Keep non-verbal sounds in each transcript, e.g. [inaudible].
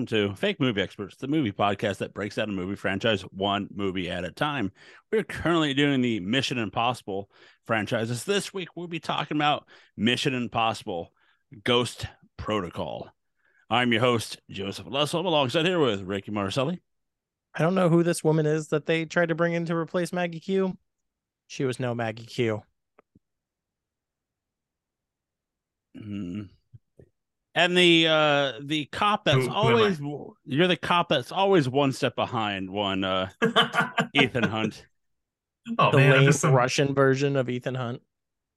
Welcome to Fake Movie Experts, the movie podcast that breaks down a movie franchise one movie at a time. We're currently doing the Mission Impossible franchises. This week we'll be talking about Mission Impossible Ghost Protocol. I'm your host, Joseph Lessel, alongside here with Ricky Marcelli. I don't know who this woman is that they tried to bring in to replace Maggie Q. She was no Maggie Q. Mm. And the uh the cop that's Who- who always you're the cop that's always one step behind one uh [laughs] Ethan Hunt. oh The man, I'm lame just some- Russian version of Ethan Hunt.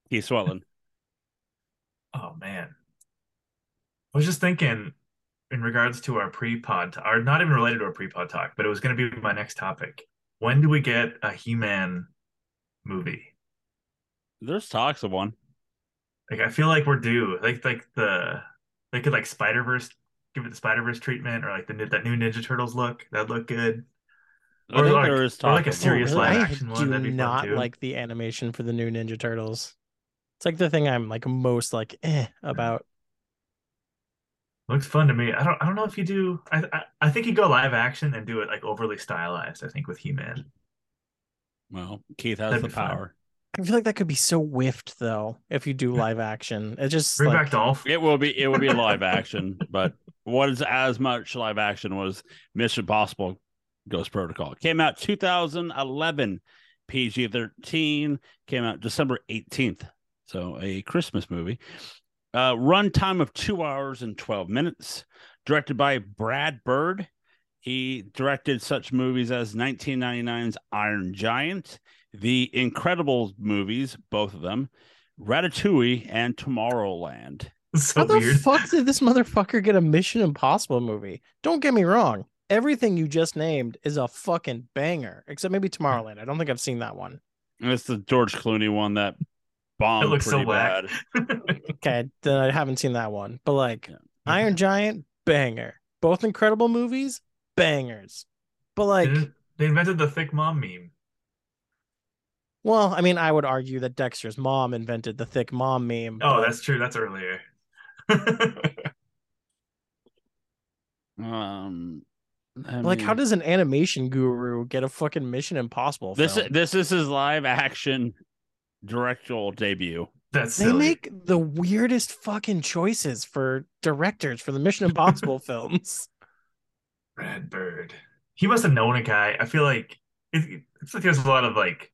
He's swelling. [laughs] oh man. I was just thinking in regards to our pre-pod, or not even related to our pre-pod talk, but it was going to be my next topic. When do we get a He-Man movie? There's talks of one. Like I feel like we're due. Like like the they could like Spider-Verse give it the Spider-Verse treatment or like the new- that new Ninja Turtles look. That'd look good. I Or think like- there is or talk like a serious Oh, really? live I action one, do that'd be not like the animation for the new Ninja Turtles. It's like the thing I'm like most like eh about. Looks fun to me. I don't I don't know if you do I I, I think you go live action and do it like overly stylized, I think, with He-Man. Well, Keith has That'd the be fun. power. I feel like that could be so whiffed though if you do live action. It just Bring like, back Dolph. It will be it will be [laughs] live action, but what is as much live action was Mission Impossible Ghost Protocol. It came out 2011, PG 13, came out December 18th. So a Christmas movie. Uh, run time of two hours and 12 minutes. Directed by Brad Bird. He directed such movies as 1999's Iron Giant, The Incredibles movies, both of them, Ratatouille, and Tomorrowland. so how the weird. fuck did this motherfucker get a Mission Impossible movie? Don't get me wrong. Everything you just named is a fucking banger, except maybe Tomorrowland. I don't think I've seen that one. And it's the George Clooney one that bombed It looks so pretty whack. bad. [laughs] Okay, then I haven't seen that one. But like Yeah. Iron Giant, banger. Both incredible movies, bangers. But like, They- they invented the thick mom meme. Well, I mean, I would argue that Dexter's mom invented the thick mom meme. Oh, but- that's true. That's earlier. [laughs] Um, I like, how does an animation guru get a fucking Mission Impossible this film? this is his live action directorial debut? That's they silly. make the weirdest fucking choices for directors for the Mission Impossible [laughs] films. Brad Bird. He must have known a guy. I feel like it, it's like there's a lot of like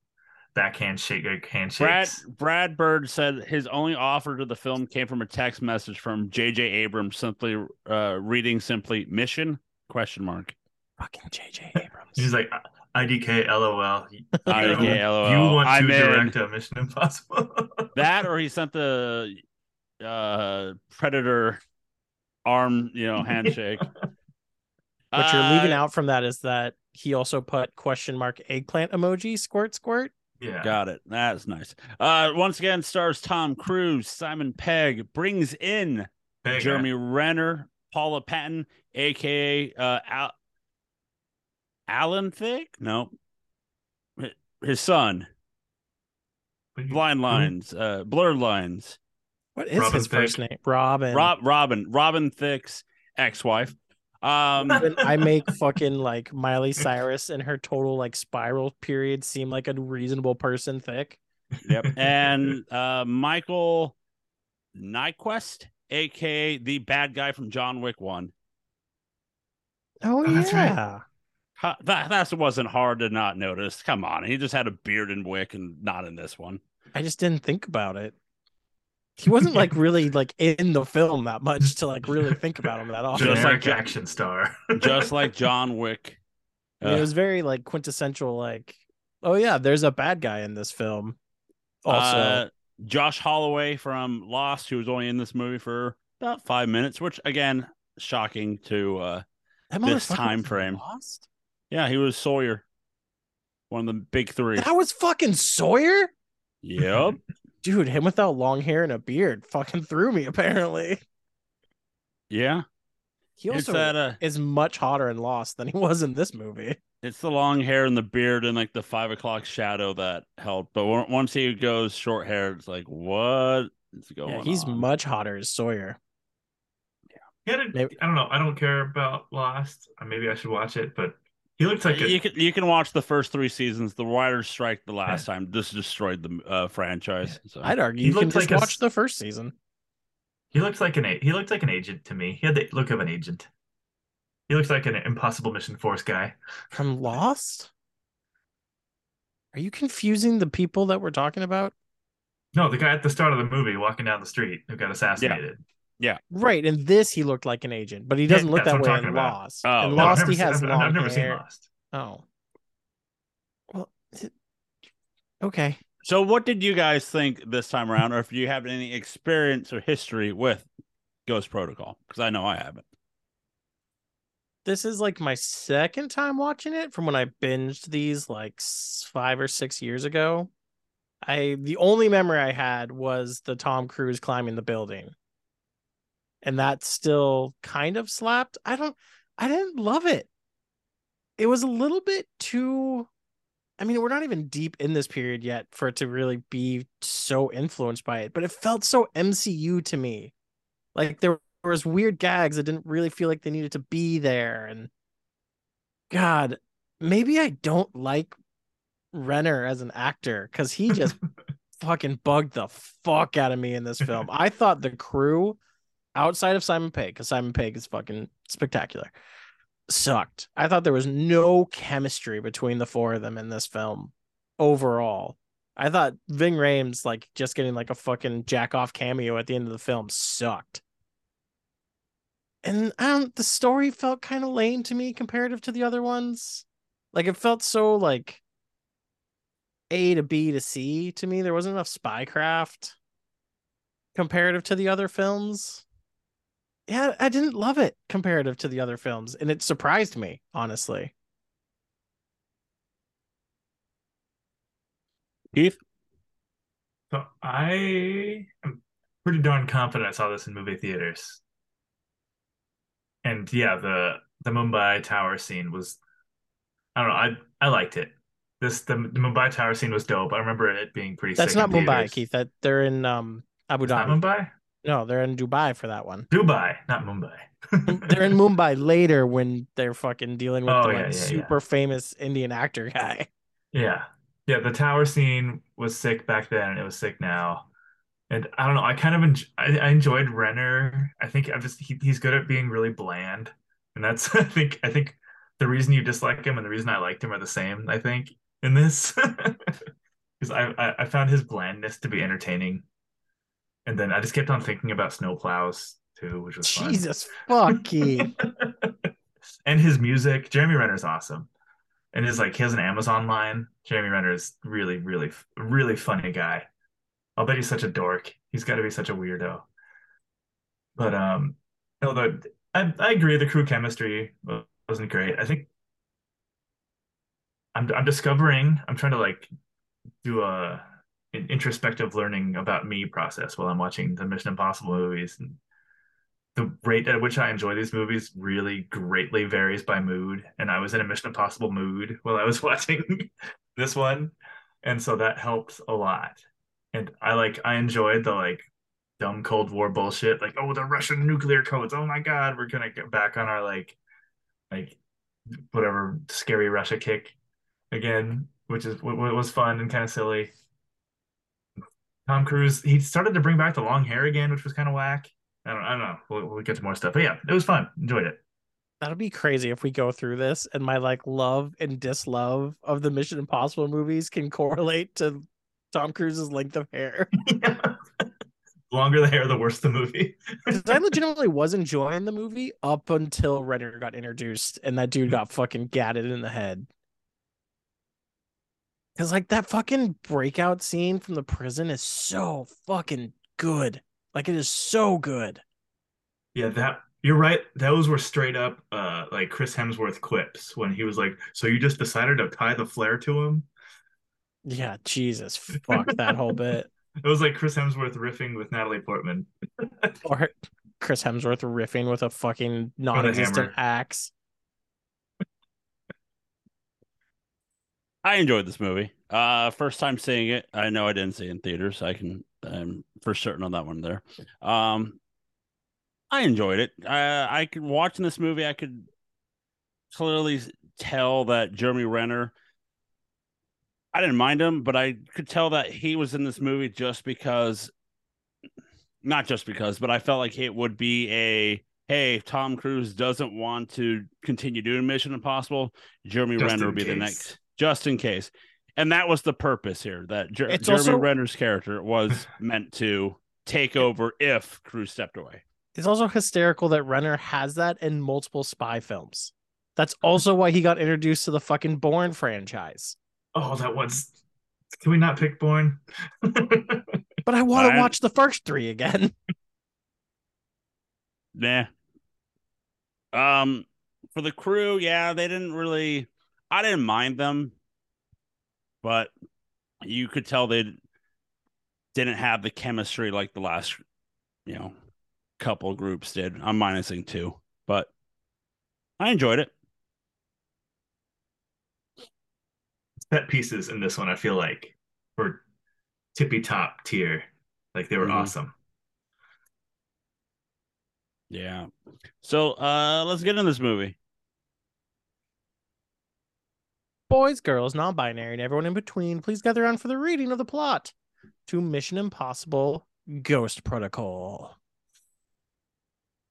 backhand shake like Brad handshakes. Brad Bird said his only offer to the film came from a text message from J.J. Abrams, simply uh, reading simply "mission?" question mark. fucking J.J. [laughs] Abrams. He's like IDK LOL. You, IDK, LOL. you want to I'm in. direct a Mission Impossible? [laughs] That or he sent the uh, Predator arm, you know, handshake. What you're leaving Uh, out from that is that he also put question mark eggplant emoji squirt squirt. Yeah. Got it. That's nice. Uh, once again, stars Tom Cruise, Simon Pegg brings in Big, Jeremy Renner, Paula Patton, aka uh, Al- Alan Thicke. No, his son. Blind lines, uh, blurred lines. What is Robin his first name? Robin. Rob, Robin, Robin Thicke's ex-wife. Um, When [laughs] I make fucking like Miley Cyrus and her total like spiral period seem like a reasonable person thick. Yep. [laughs] And uh, Michael Nyqvist, aka the bad guy from John Wick One. Oh, Oh, that's right. yeah. That that wasn't hard to not notice. Come on, he just had a beard in Wick and not in this one. I just didn't think about it. He wasn't like [laughs] really like in the film that much to like really think about him that often. Just like- action star. [laughs] Just like John Wick. I mean, Uh, it was very like quintessential like oh yeah, there's a bad guy in this film. Also, uh, Josh Holloway from Lost, who was only in this movie for about five minutes, which again, shocking to. uh that this time frame. Lost? Yeah, he was Sawyer, one of the big three. That was fucking Sawyer? Yep. Dude, him without long hair and a beard fucking threw me apparently. Yeah. He also that uh is much hotter in Lost than he was in this movie. it's the long hair and the beard and like the five o'clock shadow that helped. But once he goes short hair, it's like what is going Yeah, he's on? much hotter as Sawyer. He had a, Maybe- I don't know. I don't care about Lost. Maybe I should watch it, but he looks like a, you can you can watch the first three seasons. The writers' strike the last time this destroyed the uh, franchise. So I'd argue He you can looked just a watch the first season. he looks like an a- he looked like an agent to me. He had the look of an agent. He looks like an Impossible Mission Force guy. From Lost? Are you confusing the people that we're talking about? No, the guy at the start of the movie walking down the street who got assassinated. Right. In this, he looked like an agent, but he doesn't look that way in talking about. Lost. Oh, in no, Lost, never he seen- has I've, long I've never seen hair. Lost. Oh. Well, okay. So, what did you guys think this time around, or if you have any experience or history with Ghost Protocol? Because I know I haven't. This is like my second time watching it from when I binged these like five or six years ago. I the only memory I had was the Tom Cruise climbing the building. And that still kind of slapped. I don't I didn't love it. It was a little bit too I mean, we're not even deep in this period yet for it to really be so influenced by it, but it felt so MCU to me. Like there was weird gags that didn't really feel like they needed to be there. And God, maybe I don't like Renner as an actor because he just [laughs] fucking bugged the fuck out of me in this film. I thought the crew outside of Simon Pegg, because Simon Pegg is fucking spectacular, sucked. I thought there was no chemistry between the four of them in this film overall. I thought Ving Rhames like just getting like a fucking jack off cameo at the end of the film sucked. And don't the story felt kind of lame to me comparative to the other ones. Like it felt so like A to B to C to me. There wasn't enough spycraft comparative to the other films. Yeah, I didn't love it comparative to the other films, and it surprised me, honestly. Keith, So I am pretty darn confident I saw this in movie theaters. And yeah, the the Mumbai Tower scene was I don't know, I I liked it. This the, the Mumbai Tower scene was dope. I remember it being pretty That's sick not in Mumbai, theaters. Keith. That they're in um Abu Dhabi. Mumbai? No, they're in Dubai for that one. Dubai, not Mumbai. they're in [laughs] Mumbai later when they're fucking dealing with Oh, the yeah, like, yeah, yeah. super famous Indian actor guy. Yeah. Yeah, the tower scene was sick back then and it was sick now. And I don't know, I kind of enj I, I enjoyed Renner. I think I'm just he, he's good at being really bland. And that's [laughs] I think I think the reason you dislike him and the reason I liked him are the same, I think, in this. [laughs] Because I, I I found his blandness to be entertaining. And then I just kept on thinking about snowplows too, which was. Jesus fuck Keith. [laughs] and his music. Jeremy Renner's awesome. And his like he has an Amazon line. Jeremy Renner is really, really, really funny guy. I'll bet he's such a dork. He's got to be such a weirdo. But um, no, the I I agree. The crew chemistry wasn't great. I think I'm I'm discovering. I'm trying to like do a an introspective learning about me process while I'm watching the Mission Impossible movies. And the rate at which I enjoy these movies really greatly varies by mood. And I was in a Mission Impossible mood while I was [laughs] watching this one. And so that helps a lot. And I like I enjoyed the like dumb Cold War bullshit, like, oh, the Russian nuclear codes. Oh my God, we're gonna get back on our like like whatever scary Russia kick again, which is what was fun and kind of silly. Tom Cruise, he started to bring back the long hair again, which was kind of whack. I don't, I don't know. We'll, we'll get to more stuff, but yeah, it was fun. Enjoyed it. That'll be crazy if we go through this and my like love and dislove of the Mission Impossible movies can correlate to Tom Cruise's length of hair. [laughs] [laughs] Longer the hair, the worse the movie. Because I legitimately was enjoying the movie up until Renner got introduced and that dude got fucking gatted in the head. Because like that fucking breakout scene from the prison is so fucking good. Like it is so good. Yeah, that you're right. Those were straight up uh like Chris Hemsworth quips when he was like, "So you just decided to tie the flare to him?" Yeah, Jesus, fuck that whole bit. [laughs] It was like Chris Hemsworth riffing with Natalie Portman. [laughs] Or Chris Hemsworth riffing with a fucking non-existent hammer. axe. I enjoyed this movie. Uh, first time seeing it. I know I didn't see it in theaters. I can, I'm for certain on that one there. Um, I enjoyed it. Uh, I could watching this movie. I could clearly tell that Jeremy Renner. I didn't mind him, but I could tell that he was in this movie just because, not just because, but I felt like it would be a hey, Tom Cruise doesn't want to continue doing Mission Impossible. Jeremy Just Renner would be the next, just in case. And that was the purpose here. That Jer- It's Jeremy also- Renner's character was [laughs] meant to take over if Cruise stepped away. It's also hysterical that Renner has that in multiple spy films. That's also why he got introduced to the fucking Bourne franchise. Oh, that was. Can we not pick Bourne? [laughs] But I want to watch the first three again. [laughs] Nah. Um, for the crew, yeah, they didn't really. I didn't mind them, but you could tell they didn't have the chemistry like the last, you know, couple groups did. I'm minusing two, but I enjoyed it. Set pieces in this one, I feel like, were tippy top tier. Like they were Mhm. awesome. Yeah. So, uh, let's get in this movie. Boys, girls, non binary, and everyone in between, please gather around for the reading of the plot to Mission Impossible Ghost Protocol.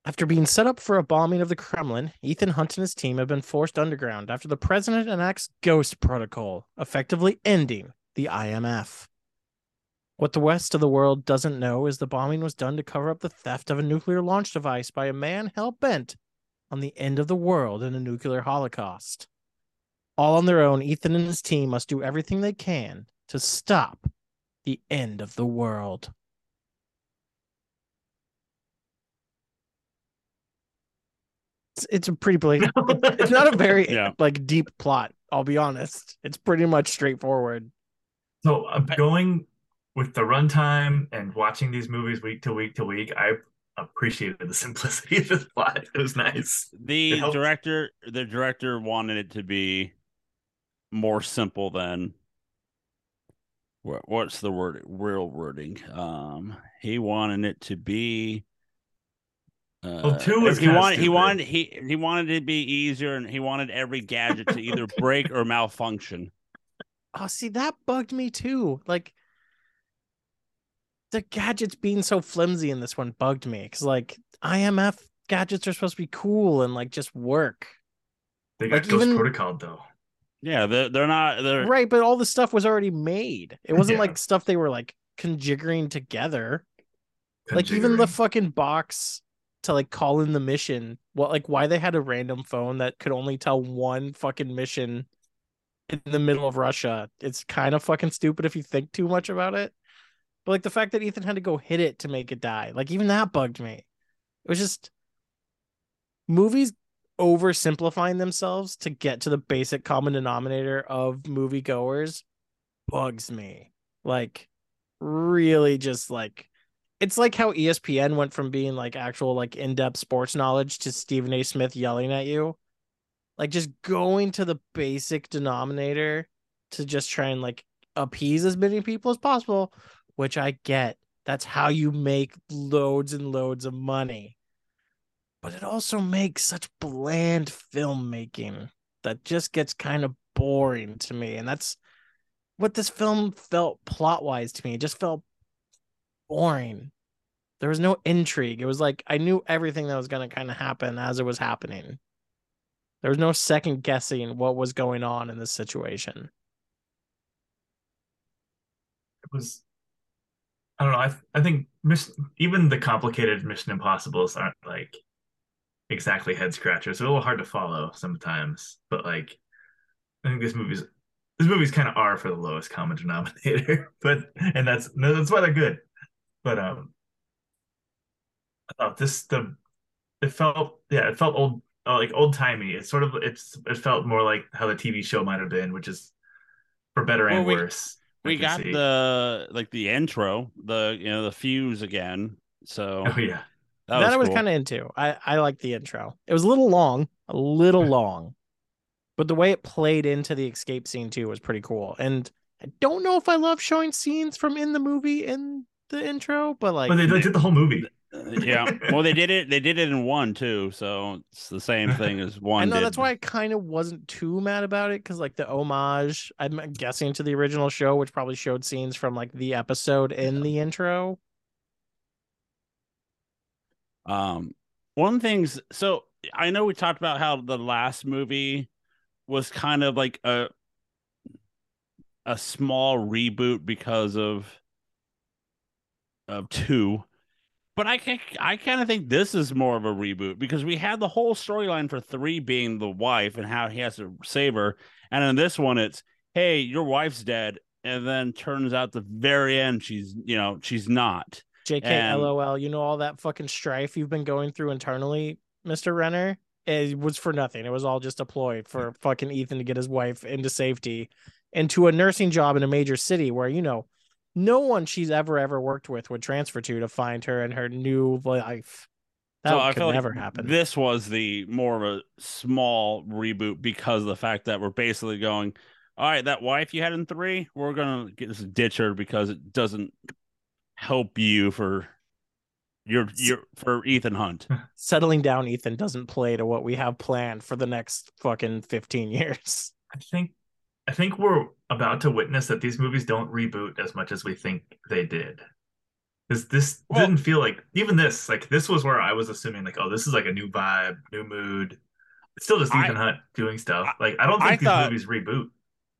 After being set up for a bombing of the Kremlin, Ethan Hunt and his team have been forced underground after the president enacts Ghost Protocol, effectively ending the IMF. What the rest of the world doesn't know is the bombing was done to cover up the theft of a nuclear launch device by a man hell bent on the end of the world in a nuclear holocaust. All on their own, Ethan and his team must do everything they can to stop the end of the world. It's, it's a pretty blatant. [laughs] It's not a very Yeah. like deep plot. I'll be honest. It's pretty much straightforward. So uh, going with the runtime and watching these movies week to week to week, I appreciated the [laughs] simplicity of this plot. It was nice. The It director, the director wanted it to be more simple than what, what's the word? Real wording. Um, he wanted it to be. Uh, Well, two was he kinda wanted he wanted he he wanted it to be easier, and he wanted every gadget to either [laughs] break or malfunction. Oh, see, that bugged me too. Like the gadgets being so flimsy in this one bugged me because like IMF gadgets are supposed to be cool and like just work. They got Like, Ghost even- Protocol though. Yeah, they're they're not they're Right, but all the stuff was already made. It wasn't Yeah. like stuff they were like conjiggering together. Like even the fucking box to like call in the mission. What like why they had a random phone that could only tell one fucking mission in the middle of Russia. It's kind of fucking stupid if you think too much about it. But like the fact that Ethan had to go hit it to make it die, like even that bugged me. It was just movies oversimplifying themselves to get to the basic common denominator of moviegoers bugs me. Like really just like it's like how ESPN went from being like actual like in-depth sports knowledge to Stephen A. Smith yelling at you. Like just going to the basic denominator to just try and like appease as many people as possible, which I get. That's how you make loads and loads of money. But it also makes such bland filmmaking that just gets kind of boring to me. And that's what this film felt plot wise to me. It just felt boring. There was no intrigue. It was like I knew everything that was going to kind of happen as it was happening. There was no second guessing what was going on in this situation. it was I don't know. I I think mission, even the complicated Mission Impossibles aren't like exactly head scratchers. They're a little hard to follow sometimes, but like I think this movie's this movies kind of are for the lowest common denominator. [laughs] But and that's that's why they're good. But um, I thought this the it felt yeah it felt old uh, like old timey. It's sort of it's it felt more like how the TV show might have been, which is for better and we- worse. We got see. the like the intro, the you know the fuse again. So oh yeah. That, That, was I was cool. kind of into. I I liked the intro. It was a little long, a little [laughs] long, but the way it played into the escape scene too was pretty cool. And I don't know if I love showing scenes from in the movie in the intro, but like But they, they did the whole movie. Uh, yeah. [laughs] Well, they did it. They did it in one too, so it's the same thing as [laughs] one. I know did. that's why I kind of wasn't too mad about it because like the homage, I'm guessing to the original show, which probably showed scenes from like the episode in the intro. Um, one of the things. So I know we talked about how the last movie was kind of like a a small reboot because of of two. But I can I kind of think this is more of a reboot because we had the whole storyline for three being the wife and how he has to save her, and in this one it's hey your wife's dead, and then turns out the very end she's you know she's not. JK, And- LOL. You know all that fucking strife you've been going through internally, Mister Renner. It was for nothing. It was all just a ploy for mm. fucking Ethan to get his wife into safety, into a nursing job in a major city where you know no one she's ever ever worked with would transfer to to find her and her new life. That So I could feel like never happen. This was the more of a small reboot because of the fact that we're basically going, all right, that wife you had in three, we're gonna get this ditch her because it doesn't help you for your your for Ethan Hunt. [laughs] Settling down, Ethan doesn't play to what we have planned for the next fucking fifteen years. I think I think we're about to witness that these movies don't reboot as much as we think they did. This this Well- didn't feel like even this like this was where I was assuming like oh this is like a new vibe, new mood. It's still just I- Ethan Hunt doing stuff. I- Like I don't I think these thought- movies reboot.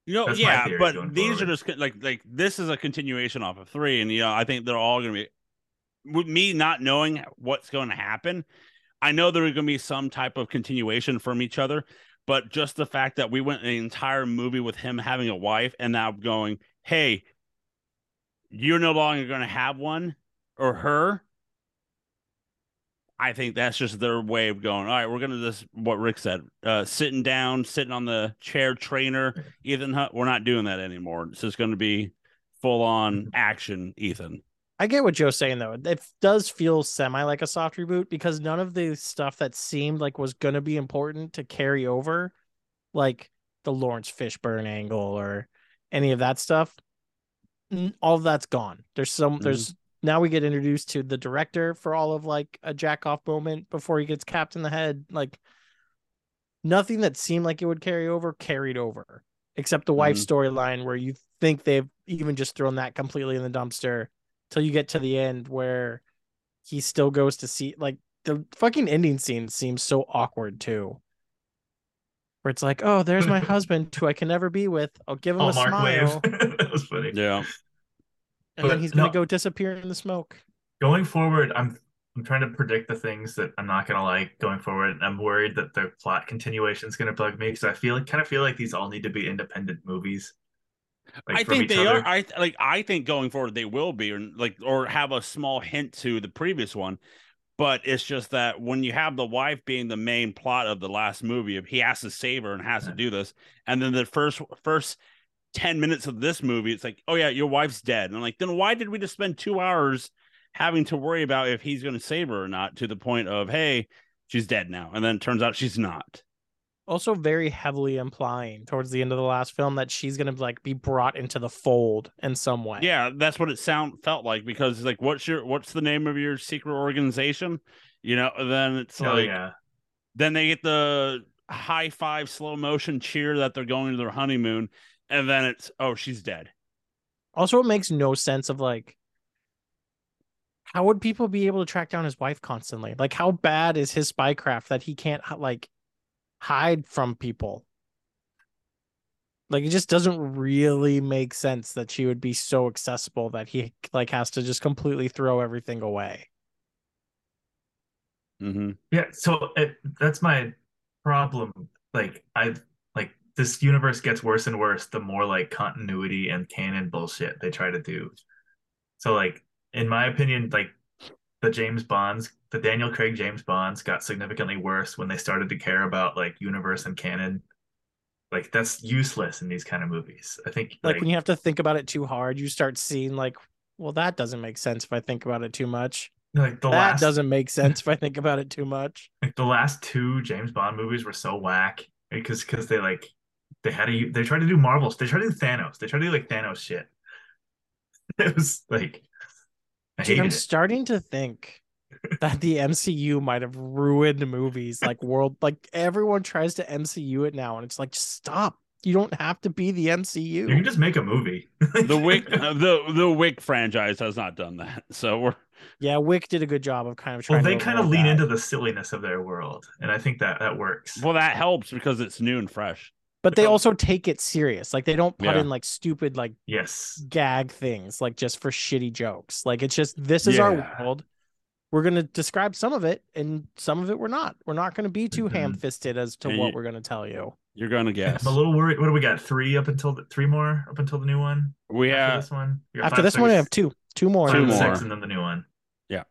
You know, That's yeah, but these forward. are just like like this is a continuation off of three, and you know, I think they're all gonna be with me not knowing what's going to happen. I know there are going to be some type of continuation from each other, but just the fact that we went an entire movie with him having a wife and now going, hey, you're no longer going to have one or her. I think that's just their way of going. All right, we're gonna just what Rick said, uh, sitting down, sitting on the chair, trainer, Ethan Hunt. We're not doing that anymore. It's just going to be full on action, Ethan. I get what Joe's saying though. It does feel semi like a soft reboot because none of the stuff that seemed like was gonna be important to carry over, like the Laurence Fishburne angle or any of that stuff, all of that's gone. There's some. Mhm. There's now we get introduced to the director for all of like a jack off moment before he gets capped in the head. Like nothing that seemed like it would carry over carried over, except the wife mm-hmm. storyline where you think they've even just thrown that completely in the dumpster till you get to the end where he still goes to see like the fucking ending scene seems so awkward too. Where it's like, oh, there's my [laughs] husband who I can never be with. I'll give him a Hallmark smile, wave. [laughs] that was funny. Yeah. And then But he's gonna no. go disappear in the smoke. Going forward, I'm I'm trying to predict the things that I'm not gonna like going forward. I'm worried that the plot continuation is gonna bug me because I feel like kind of feel like these all need to be independent movies. Like, I think they other. are. I like. I think going forward they will be, or like, or have a small hint to the previous one. But it's just that when you have the wife being the main plot of the last movie, if he has to save her and has to do this, and then the first first ten minutes of this movie, it's like, oh yeah, your wife's dead, and I'm like, then why did we just spend two hours having to worry about if he's going to save her or not? To the point of, hey, she's dead now, and then it turns out she's not. Also, very heavily implying towards the end of the last film that she's gonna like be brought into the fold in some way. Yeah, that's what it sound felt like because like what's your what's the name of your secret organization? You know, then it's oh like yeah. then they get the high five slow motion cheer that they're going to their honeymoon, and then it's oh she's dead. Also, it makes no sense of like how would people be able to track down his wife constantly? Like, how bad is his spycraft that he can't like hide from people? Like, it just doesn't really make sense that she would be so accessible that he like has to just completely throw everything away. Mm-hmm. Yeah, so it, that's my problem. Like I like this universe gets worse and worse the more like continuity and canon bullshit they try to do. So like in my opinion, like the James Bonds, the Daniel Craig James Bonds got significantly worse when they started to care about like universe and canon. Like that's useless in these kind of movies. I think Like, like, when you have to think about it too hard, you start seeing like, well, that doesn't make sense if I think about it too much. like the that last doesn't make sense if I think about it too much. [laughs] like the last two James Bond movies were so whack because because they like they had a they tried to do Marvels they tried to do Thanos they tried to do like Thanos shit. [laughs] It was like I Dude, hated I'm it. starting to think that the MCU might have ruined movies like world like everyone tries to MCU it now and it's like just stop. You don't have to be the MCU. You can just make a movie. [laughs] The Wick uh, the the Wick franchise has not done that. So we're Yeah, Wick did a good job of kind of trying. Well, trying they to kind of lean that. into the silliness of their world, and I think that that works. well that helps because it's new and fresh. But they also take it serious. Like they don't put Yeah. in like stupid like yes, gag things like just for shitty jokes. Like it's just this is our world. We're gonna describe some of it, and some of it we're not. We're not gonna be too Mhm. ham-fisted as to And what we're gonna tell you. You're gonna guess. I'm a little worried. What do we got? Three up until the, three more up until the new one. We After have this one. After five, this one, I have two, two more. Two and more. six, and then the new one. Yeah.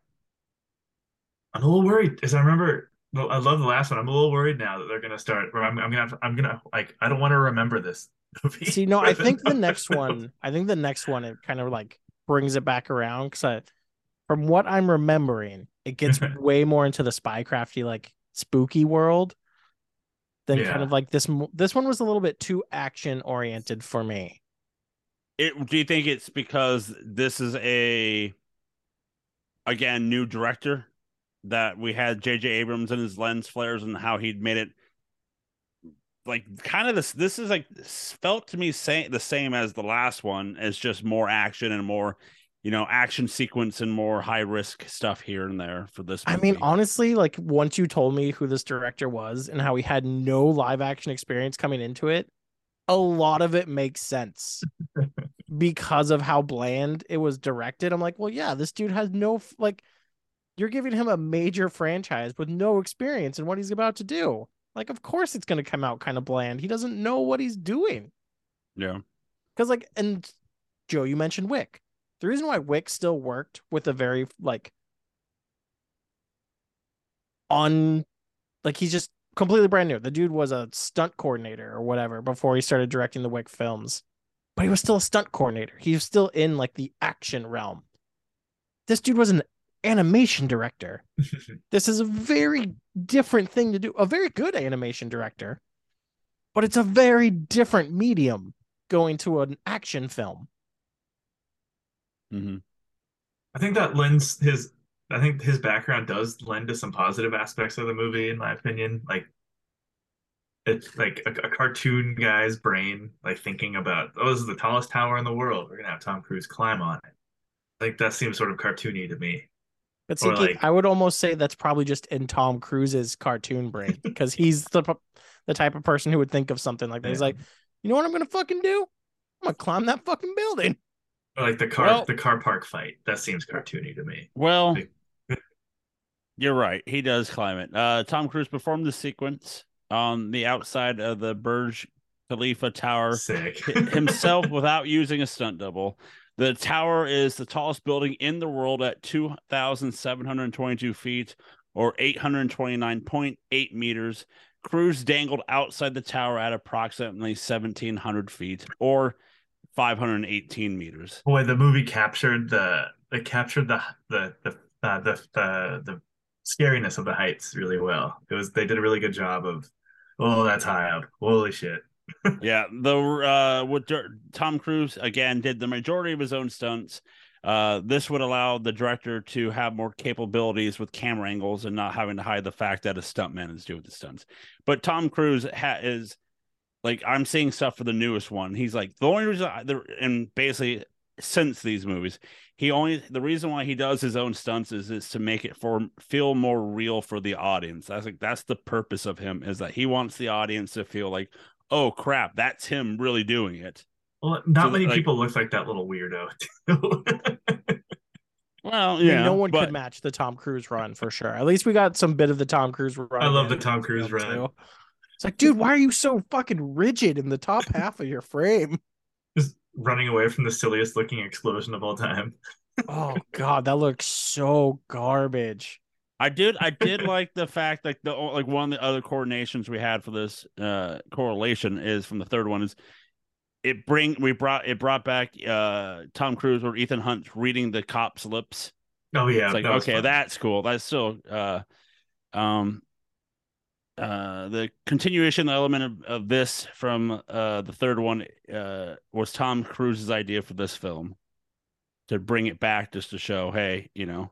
I'm a little worried because I remember. Well, I love the last one. I'm a little worried now that they're gonna start. I'm, I'm gonna. Have, I'm gonna like. I don't want to remember this [laughs] movie. See, no, I think the [laughs] next month. one, I think the next one, it kind of like brings it back around because I, from what I'm remembering, it gets [laughs] way more into the spycrafty, like spooky world than kind of like this. mo- This one was a little bit too action oriented for me. it do you think it's because this is a again new director that we had JJ Abrams and his lens flares and how he'd made it like kind of this this is like felt to me same the same as the last one as just more action and more you know action sequence and more high risk stuff here and there for this I mean, honestly, like once you told me who this director was and how he had no live action experience coming into it, a lot of it makes sense [laughs] because of how bland it was directed. I'm like, well, yeah, this dude has no like. You're giving him a major franchise with no experience in what he's about to do. Like, of course, it's going to come out kind of bland. He doesn't know what he's doing. yeah Because, like, and Joe, you mentioned Wick. The reason why Wick still worked with a very like on like he's just completely brand new. The dude was a stunt coordinator or whatever before he started directing the Wick films. But he was still a stunt coordinator. He was still in like the action realm. This dude was an animation director. [laughs] This is a very different thing to do. A very good animation director. But it's a very different medium going to an action film. hmm I think that lends his. I think his background does lend to some positive aspects of the movie, in my opinion. Like, it's like a, a cartoon guy's brain, like thinking about, oh, this is the tallest tower in the world. We're gonna have Tom Cruise climb on it. Like that seems sort of cartoony to me. But see, like- I would almost say that's probably just in Tom Cruise's cartoon brain because he's the the type of person who would think of something like that. He's like, you know what I'm gonna fucking do? I'm gonna climb that fucking building. Or like the car, Well- the car park fight. That seems cartoony to me. Well, [laughs] you're right. He does climb it. Uh, Tom Cruise performed the sequence on the outside of the Burj Khalifa Tower Sick. himself without using a stunt double. The tower is the tallest building in the world at 2,722 feet or 829.8 meters. Cruise dangled outside the tower at approximately 1,700 feet or 518 meters. Boy, the movie captured the it captured the the the uh, the the the scariness of the heights really well. It was they did a really good job of oh that's high up. Holy shit. Yeah, the uh, with Tom Cruise again did the majority of his own stunts. Uh, this would allow the director to have more capabilities with camera angles and not having to hide the fact that a stuntman is doing the stunts. But Tom Cruise ha- is like I'm seeing stuff for the newest one. He's like the only reason, I, the, and basically since these movies, he only the reason why he does his own stunts is is to make it for feel more real for the audience. That's like that's the purpose of him is that he wants the audience to feel like oh crap, that's him really doing it. Well, not So, many like- people look like that little weirdo. too. [laughs] Well, I mean, yeah, no one but could match the Tom Cruise run for sure. At least we got some bit of the Tom Cruise run. I love the Tom Cruise run. too. It's like, dude, why are you so fucking rigid in the top [laughs] half of your frame? Just running away from the silliest looking explosion of all time. Oh god, that looks so garbage. I did I did like the fact like the like one of the other coordinations we had for this uh correlation is from the third one is it bring we brought it brought back uh Tom Cruise or Ethan Hunt reading the cop's lips. Oh yeah, It's like that okay, that's cool. That's still uh um uh the continuation element of, of this from uh the third one uh was Tom Cruise's idea for this film to bring it back just to show hey, you know,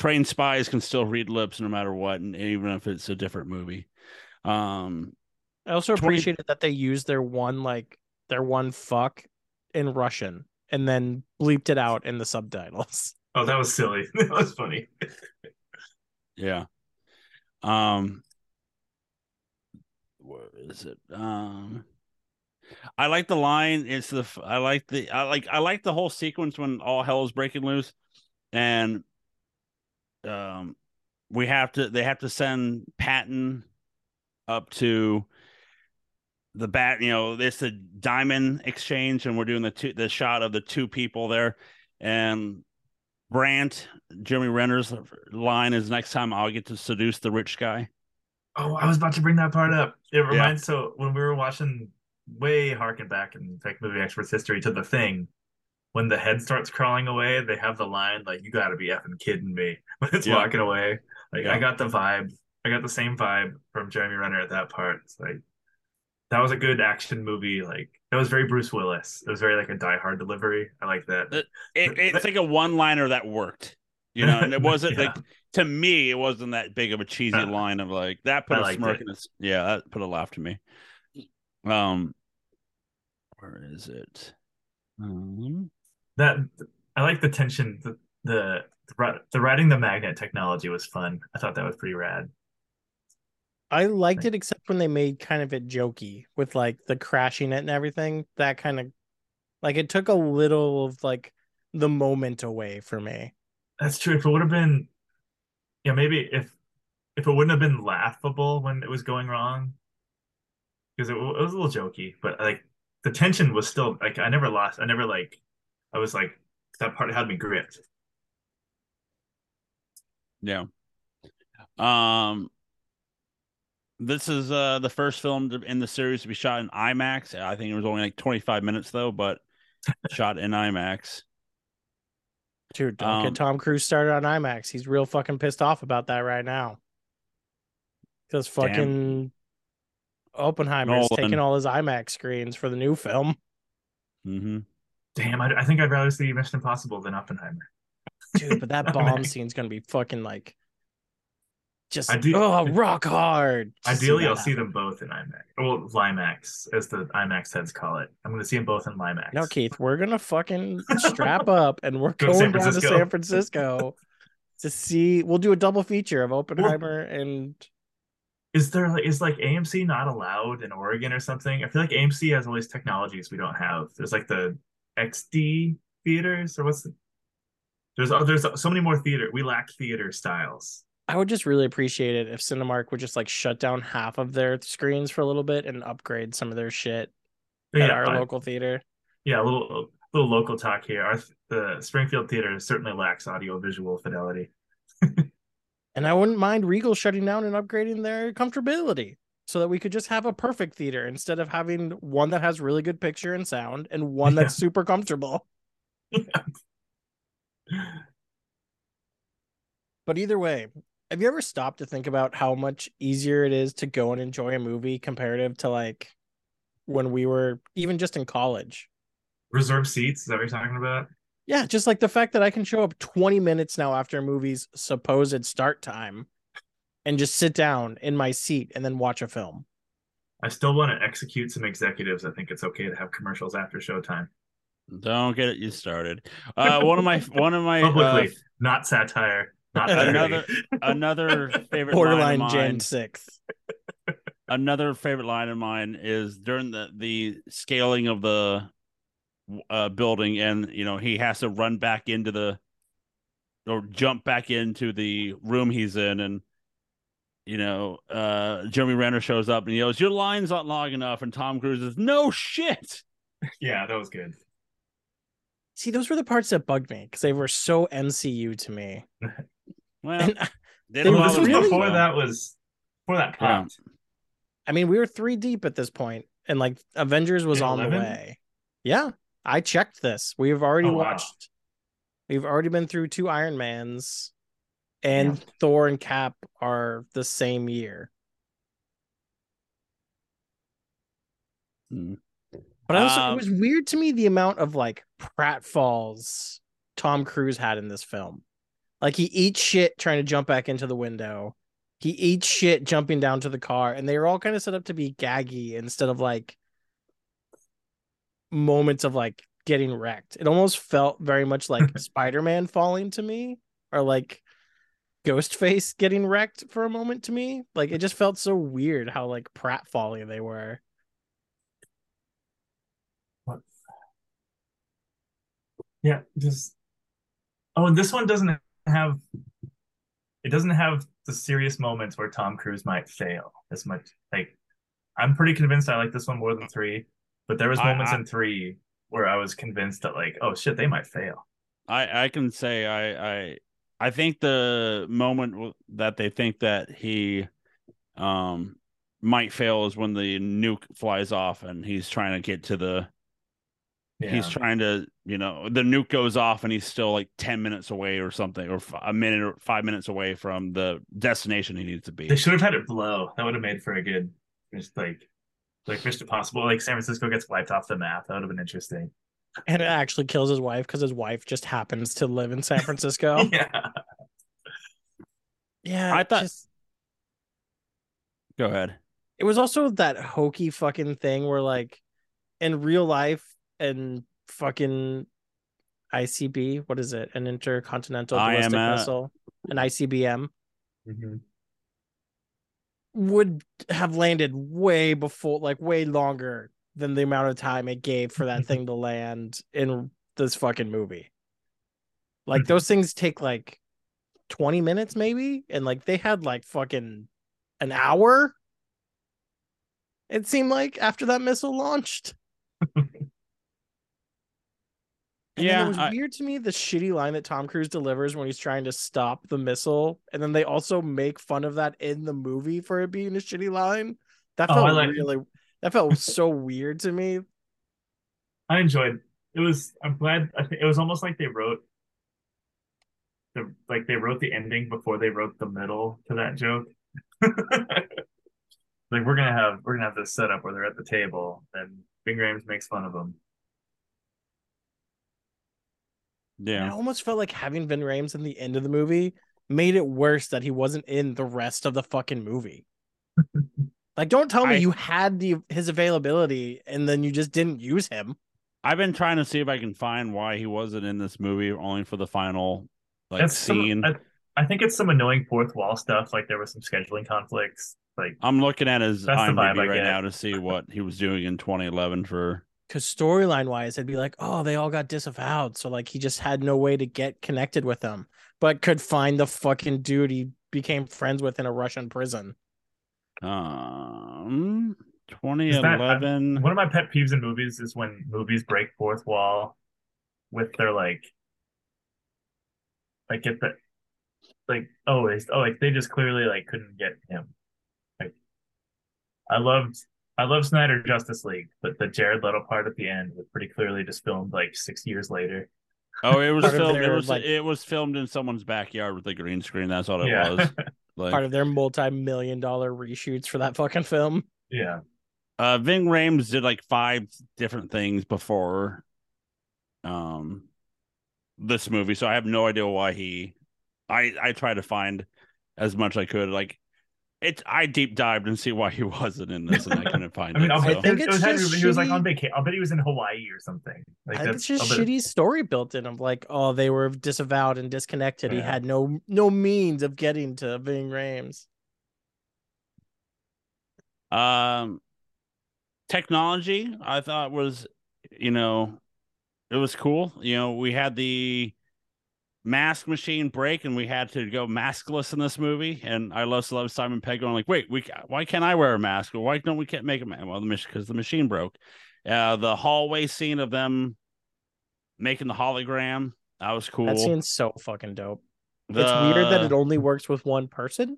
trained spies can still read lips no matter what, and even if it's a different movie. Um, I also 20 appreciated that they used their one like their one fuck in Russian and then bleeped it out in the subtitles. [laughs] Oh, that was silly. [laughs] that was funny. yeah. Um, where is it? Um, I like the line. It's the I like the I like I like the whole sequence when all hell is breaking loose, and um, we have to they have to send Patton up to the bat. You know, it's the diamond exchange, and we're doing the two the shot of the two people there, and Brandt Jeremy Renner's line is next time I'll get to seduce the rich guy. Oh, I was about to bring that part up. It reminds so when we were watching way harken back in fact movie experts history to the thing when the head starts crawling away they have the line like you gotta be effing kidding me [laughs] when it's Yeah. walking away like Yeah. i got the vibe i got the same vibe from jeremy renner at that part it's like that was a good action movie like that was very bruce willis it was very like a die hard delivery i like that Uh, It, it's like a one liner that worked, you know, and it [laughs] wasn't Yeah. like to me, it wasn't that big of a cheesy Uh, line of like that put I a smirk it. in his yeah, that put a laugh to me. Um, where is it? Um, that i like the tension the the the, the riding the magnet technology was fun i thought that was pretty rad I liked it except when they made kind of it jokey with like the crashing it and everything. That kind of like it took a little of like the moment away for me. That's true. If it would have been, yeah, maybe if if it wouldn't have been laughable when it was going wrong, because it, it was a little jokey, but like the tension was still like I never lost. I never like I was like that part had me gripped. yeah. Um, this is uh the first film to- in the series to be shot in IMAX. I think it was only like 25 minutes though, but [laughs] shot in IMAX. Dude, don't Um, get Tom Cruise started on IMAX. He's real fucking pissed off about that right now. Because Damn. fucking Oppenheimer's Nolan. taking all his IMAX screens for the new film. Mm-hmm. Damn, I, I think I'd rather see Mission Impossible than Oppenheimer. Dude, but that [laughs] bomb scene's gonna be fucking like just do- oh rock hard. To Ideally, that I'll see them both in IMAX. Well, Limax, as the IMAX heads call it. I'm going to see them both in Limax. No, Keith, we're gonna fucking [laughs] strap up and we're Go going San down to San Francisco to see. We'll do a double feature of Oppenheimer and Is there like is like AMC not allowed in Oregon or something? I feel like AMC has all these technologies we don't have. There's like the XD theaters or what's the there's oh, there's so many more theater. We lack theater styles. I would just really appreciate it if Cinemark would just like shut down half of their screens for a little bit and upgrade some of their shit But at our I- local theater. yeah, a little little local talk here. Our the Springfield theater certainly lacks audio visual fidelity. [laughs] And I wouldn't mind Regal shutting down and upgrading their comfortability so that we could just have a perfect theater instead of having one that has really good picture and sound and one that's super comfortable. [laughs] But either way, have you ever stopped to think about how much easier it is to go and enjoy a movie comparative to like when we were even just in college? Reserved seats, is that what you're talking about? Yeah, just like the fact that I can show up 20 minutes now after a movie's supposed start time and just sit down in my seat and then watch a film. I still want to execute some executives. I think it's okay to have commercials after showtime. Don't get it you started. [laughs] Uh, one of my one of my uh, not satire. Not [laughs] another another favorite line Borderline of Jan mine, 6th. another favorite line of mine is during the the scaling of the uh building and you know he has to run back into the or jump back into the room he's in and you know uh Jeremy Renner shows up and he goes your line's not long enough and Tom Cruise is no shit [laughs] Yeah, that was good. See, those were the parts that bugged me because they were so MCU to me. [laughs] well And they It don't Well, this was really- before so- that was before that Yeah. I mean, we were three deep at this point, and like Avengers was In on the way. Yeah, I checked this. We've already Oh, wow. watched. We've already been through two Iron Mans, and Yeah. Thor and Cap are the same year. Hmm. But also, Um, it was weird to me the amount of like pratfalls Tom Cruise had in this film. Like he eats shit trying to jump back into the window. He eats shit jumping down to the car, and they were all kind of set up to be gaggy instead of like moments of like getting wrecked. It almost felt very much like [laughs] Spider-Man falling to me, or like Ghostface getting wrecked for a moment to me. Like it just felt so weird how like pratfally they were. What? Yeah, just oh, and this one doesn't have it doesn't have the serious moments where Tom Cruise might fail as much. Like I'm pretty convinced I like this one more than three, but there was I- moments I- in three where I was convinced that like, oh shit, they might fail. I I can say I I I think the moment that they think that he um might fail is when the nuke flies off and he's trying to get to the Yeah. he's trying to you know the nuke goes off and he's still like 10 minutes away or something or f- a minute or 5 minutes away from the destination he needs to be. They should have had it blow. That would have made for a good, just like, like Mission Impossible. Like San Francisco gets wiped off the map. That would have been interesting. And it actually kills his wife because his wife just happens to live in San Francisco. [laughs] yeah. yeah, I thought- just- Go ahead. it was also that hokey fucking thing where like in real life and fucking ICB, what is it? An intercontinental ballistic IMF. missile, an ICBM hmm would have landed way before like way longer than the amount of time it gave for that mm-hmm. thing to land in this fucking movie. Like mm-hmm. those things take like 20 minutes maybe and like they had like fucking an hour it seemed like after that missile launched. And Yeah, it was I- weird to me the shitty line that Tom Cruise delivers when he's trying to stop the missile, and then they also make fun of that in the movie for it being a shitty line. That Oh, felt I like- really, that felt [laughs] so weird to me. I enjoyed. It was. I'm glad. I think it was almost like they wrote. The like they wrote the ending before they wrote the middle to that joke. [laughs] like we're gonna have we're gonna have this setup where they're at the table and Ving Rhames makes fun of them. And Yeah. I almost felt like having Ving Rhames in the end of the movie made it worse that he wasn't in the rest of the fucking movie. [laughs] like, don't tell me I- you had the his availability and then you just didn't use him. I've been trying to see if I can find why he wasn't in this movie only for the final like That's some- scene. I, I think it's some annoying fourth wall stuff. Like there was some scheduling conflicts. Like I'm looking at his That's the vibe IMDb right now to see what he was doing in 2011 for. Because storyline wise, it'd be like, oh, they all got disavowed. So, like, he just had no way to get connected with them, but could find the fucking dude he became friends with in a Russian prison. Um, that- 2011. one of my pet peeves in movies is when movies break fourth wall with their like like get the like oh it's oh like they just clearly like couldn't get him. Like I loved I love Snyder Justice League, but the Jared Leto part at the end was pretty clearly just filmed like six years later. oh, it was filmed. It was like- it was filmed in someone's backyard with a green screen. That's all it Yeah. was. [laughs] Like, Part of their multi million dollar reshoots for that fucking film. yeah. uh, Ving Rhames did like five different things before, um, this movie. So I have no idea why he. I I tried to find as much I could. Like it, I deep dived and see why he [laughs] wasn't in this, and I couldn't find [laughs] I mean, it. I'll so. bet I think it it's was, had- just he was like on vacation. I'll bet he was in Hawaii or something. Like I think that's it's just I'll shitty story built in of like, oh, they were disavowed and disconnected. He had no no means of getting to Ving Rhames. Um, technology, I thought was, you know, it was cool. You know, we had the mask machine break, and we had to go maskless in this movie. And I love love Simon Pegg going like, "Wait, we why can't I wear a mask? Or why don't we can't make a mask? Well, the because the machine broke." Uh, the hallway scene of them making the hologram that was cool. That scene's so fucking dope. it's weird that it only works with one person.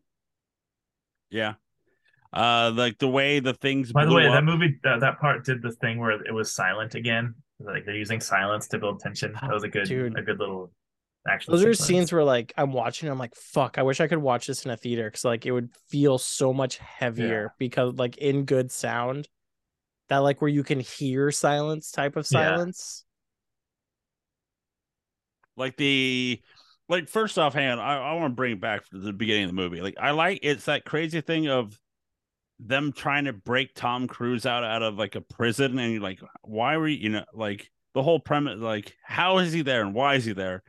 yeah. Uh, like the way the things. By the way, up. that movie that, that part did the thing where it was silent again. Like they're using silence to build tension. That was a good Dude. a good little action. Those are scenes where like I'm watching, I'm like, fuck, I wish I could watch this in a theater because like it would feel so much heavier because like in good sound. That like where you can hear silence type of Yeah. silence. like the like first off, hand, I, I want to bring it back to the beginning of the movie. Like I like it's that crazy thing of them trying to break Tom Cruise out out of like a prison, and you're like, why were you, you know, like the whole premise, like how is he there and why is he there?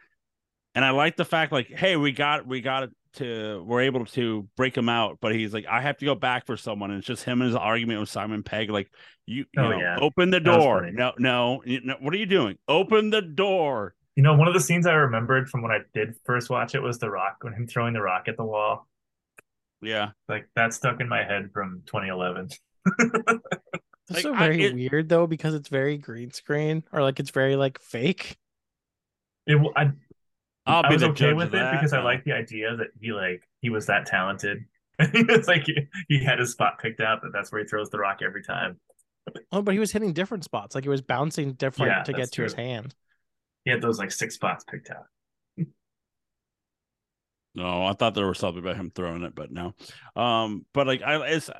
And I like the fact, like, hey, we got we got to we're able to break him out, but he's like, I have to go back for someone. And it's just him and his argument with Simon Pegg, like, you, you Oh, know, yeah. open the door. funny. No, no, what are you doing? Open the door. You know, one of the scenes I remembered from when I did first watch it was the rock when him throwing the rock at the wall. Yeah. Like that stuck in my head from 2011. It's Like, so I- very it- weird though because it's very green screen or like it's very like fake. It, w- I, I'll I be was okay with it that. because I like the idea that he like he was that talented. [laughs] it's like he, he had his spot picked out that that's where he throws the rock every time. Oh, but he was hitting different spots. Like it was bouncing different Yeah, to get that's to his hand. He had those like six spots picked out. [laughs] No, I thought there was something about him throwing it, but no. Um, but like I it's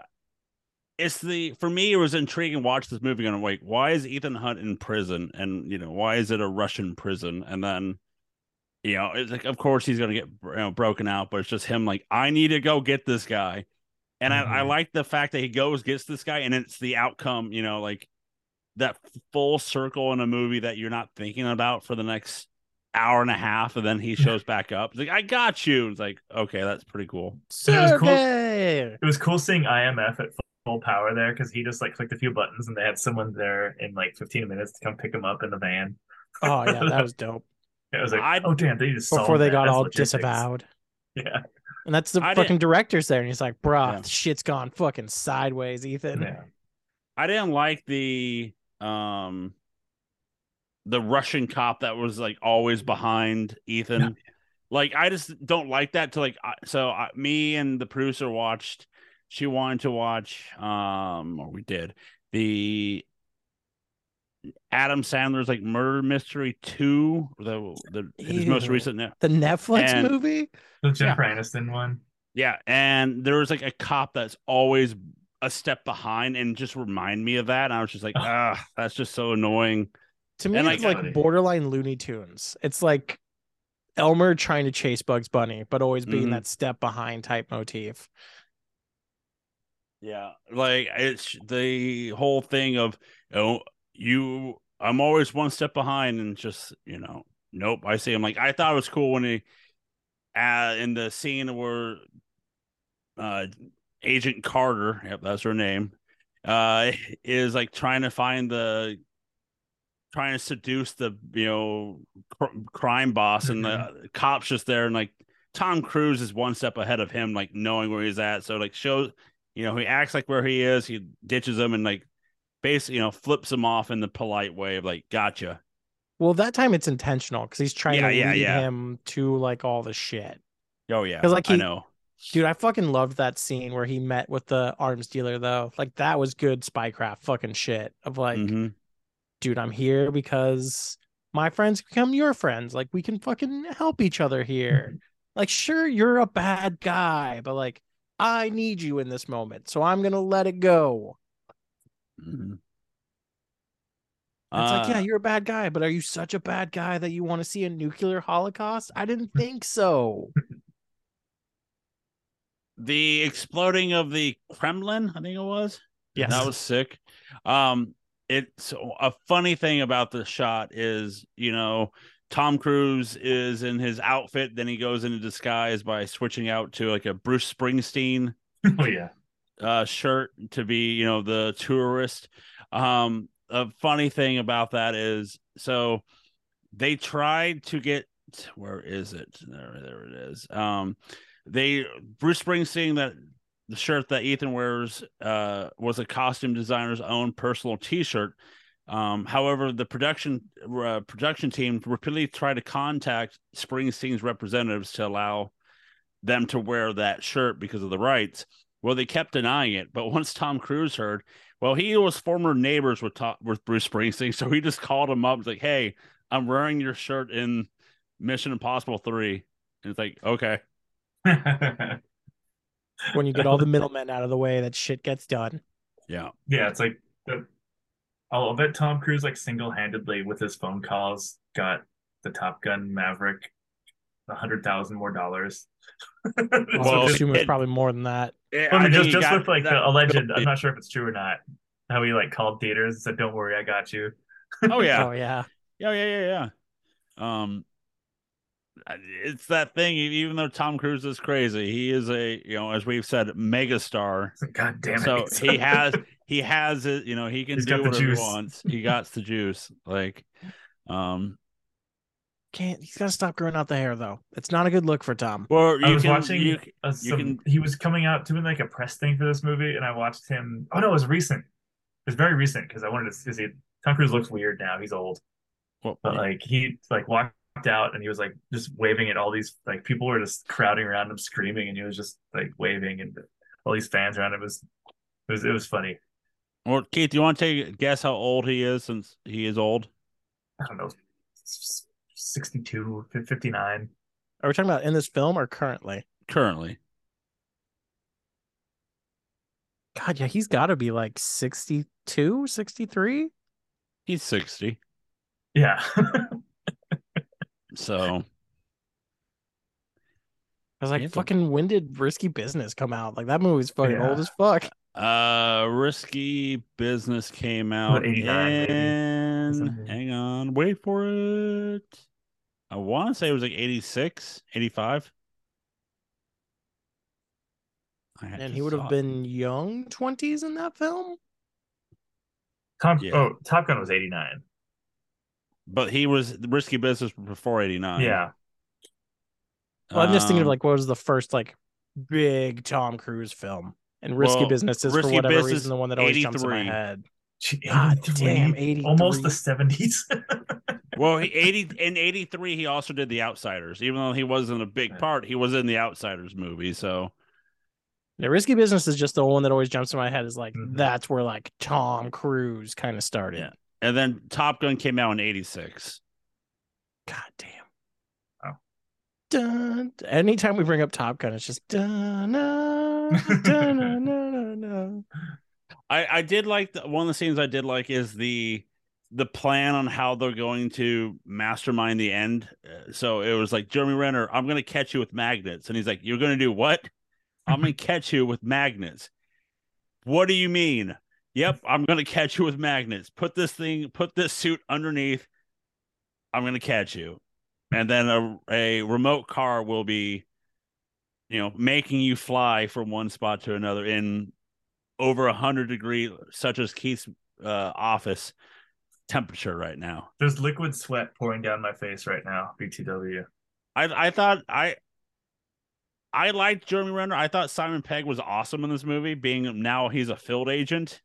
it's the for me it was intriguing to watch this movie and I'm like, why is Ethan Hunt in prison? And you know, why is it a Russian prison? And then you know, it's like of course he's gonna get you know, broken out, but it's just him like, I need to go get this guy. And I, I Mhm. like the fact that he goes, gets this guy, and it's the outcome, you know, like that full circle in a movie that you're not thinking about for the next hour and a half, and then he [laughs] shows back up. It's like, I got you. It's like, okay, that's pretty cool. And it was cool- It was cool seeing IMF at full power there because he just like clicked a few buttons and they had someone there in like 15 minutes to come pick him up in the van. Oh yeah, that [laughs] was dope. It was like, I- oh damn, they just Before they got That's all logistics. disavowed. Yeah, And that's the I fucking didn't- director's there, and he's like, "Bruh, Yeah. shit's gone fucking sideways, Ethan." yeah. I didn't like the um the Russian cop that was like always behind Ethan. Yeah. Like I just don't like that. To like, I, so I, me and the producer watched. She wanted to watch, um, or we did the Adam Sandler's like murder mystery two, the the his most Ew. recent. The Netflix And- movie. The Jennifer Aniston one. Yeah, and there was like a cop that's always a step behind, and just remind me of that. And I was just like, ah, that's just so annoying. To me, And, it's like- like borderline Looney Tunes. It's like Elmer trying to chase Bugs Bunny, but always being Mhm. that step behind type motif. Yeah, like it's the whole thing of you know you. I'm always one step behind, and just you know, nope. I see him like I thought it was cool when he, uh, in the scene where, uh, Agent Carter, yep, that's her name, uh, is like trying to find the, trying to seduce the you know cr- crime boss, and the cops just there, and like Tom Cruise is one step ahead of him, like knowing where he's at. So like shows, you know, he acts like where he is, he ditches him and like basically, you know, flips him off in the polite way of like, gotcha. Well, that time it's intentional because he's trying Yeah, to yeah, lead yeah. him to like all the shit. Oh yeah, 'Cause, like, I he- know. Dude, I fucking loved that scene where he met with the arms dealer though. Like that was good spycraft fucking shit. Of like, Mhm. dude, I'm here because my friends become your friends. Like we can fucking help each other here. Like, sure, you're a bad guy, but like I need you in this moment. So I'm gonna let it go. Mhm. It's like, Uh, yeah, you're a bad guy, but are you such a bad guy that you want to see a nuclear holocaust? I didn't think so. [laughs] the exploding of the Kremlin, I think it was. Yes. That was sick. Um, it's a funny thing about the shot is, you know, Tom Cruise is in his outfit, then he goes into disguise by switching out to like a Bruce Springsteen [laughs] oh yeah. Uh shirt to be you know the tourist. Um a funny thing about that is so they tried to get where is it? There there it is. Um they bruce springsteen that the shirt that ethan wears uh was a costume designer's own personal t-shirt. Um however the production uh, production team repeatedly tried to contact springsteen's representatives to allow them to wear that shirt because of the rights. Well, they kept denying it, but once Tom Cruise heard, well, he was former neighbors with Tom, with Bruce Springsteen, so he just called him up. and was like, "Hey, I'm wearing your shirt in Mission Impossible Three. And it's like, okay, [laughs] when you get all the middlemen out of the way, that shit gets done. yeah, yeah, it's like the, I'll bet Tom Cruise like single handedly with his phone calls got the Top Gun Maverick a hundred thousand more dollars. [laughs] Well, I assume it was probably more than that. Yeah, I mean, just just with like that- the alleged, I'm not sure if it's true or not. How he like called theaters and said, "Don't worry, I got you." [laughs] Oh yeah, Oh yeah. yeah, yeah, yeah, yeah. Um, it's that thing. Even though Tom Cruise is crazy, he is a you know, as we've said, megastar. God damn it! So [laughs] he has he has it. You know, he can He's do got the whatever he wants. He got the juice. Like, um, Can't he's gotta stop growing out the hair though. It's not a good look for Tom. well, you I was can, watching. you, uh, you can- He was coming out doing like a press thing for this movie, and I watched him. Oh no, it was recent. It was very recent because I wanted to see. Tom Cruise looks weird now. He's old, well, but like he like walked out and he was like just waving at all these like people were just crowding around him, screaming, and he was just like waving, and all these fans around him it was it was it was funny. well, Keith, do you want to take a guess how old he is since he is old? I don't know, 62, 59. Are we talking about in this film or currently? Currently, God, yeah, he's gotta be like 62, 63. he's sixty. Yeah. So [laughs] I was like, He's a- fucking when did Risky Business come out? Like that movie's fucking Yeah. old as fuck. Uh, Risky Business came out 89 maybe, or in. Hang on, wait for it. I want to say it was like 86, 85. I had And he would have been young twenties in that film. Tom Yeah. oh Top Gun was 89. but he was Risky Business before 89. Yeah. Well, I'm just thinking of Um, like what was the first like big Tom Cruise film? And Risky Well, Business is Risky for whatever Business, reason the one that always jumps in my head. God damn, 83. almost the 70s. [laughs] Well, he 80 in 83 he also did The Outsiders. Even though he wasn't a big part, he was in the Outsiders movie, so Yeah, Risky Business is just the one that always jumps in my head. Is like Mhm. that's where like Tom Cruise kind of started. Yeah. and then Top Gun came out in 86. God damn. Oh. Dun, anytime we bring up Top Gun, it's just dun, na, dun, na, na, na, na. [laughs] I I did like the, one of the scenes I did like is the the plan on how they're going to mastermind the end. Uh, So it was like Jeremy Renner, I'm going to catch you with magnets, and he's like, "You're going to do what? I'm going [laughs] to catch you with magnets." What do you mean? Yep, I'm going to catch you with magnets. Put this thing, put this suit underneath. I'm going to catch you, and then a a remote car will be, you know, making you fly from one spot to another in over a hundred degree, such as Keith's uh, office temperature right now. There's liquid sweat pouring down my face right now. BTW. I I thought I I liked Jeremy Renner. I thought Simon Pegg was awesome in this movie, being now he's a field agent.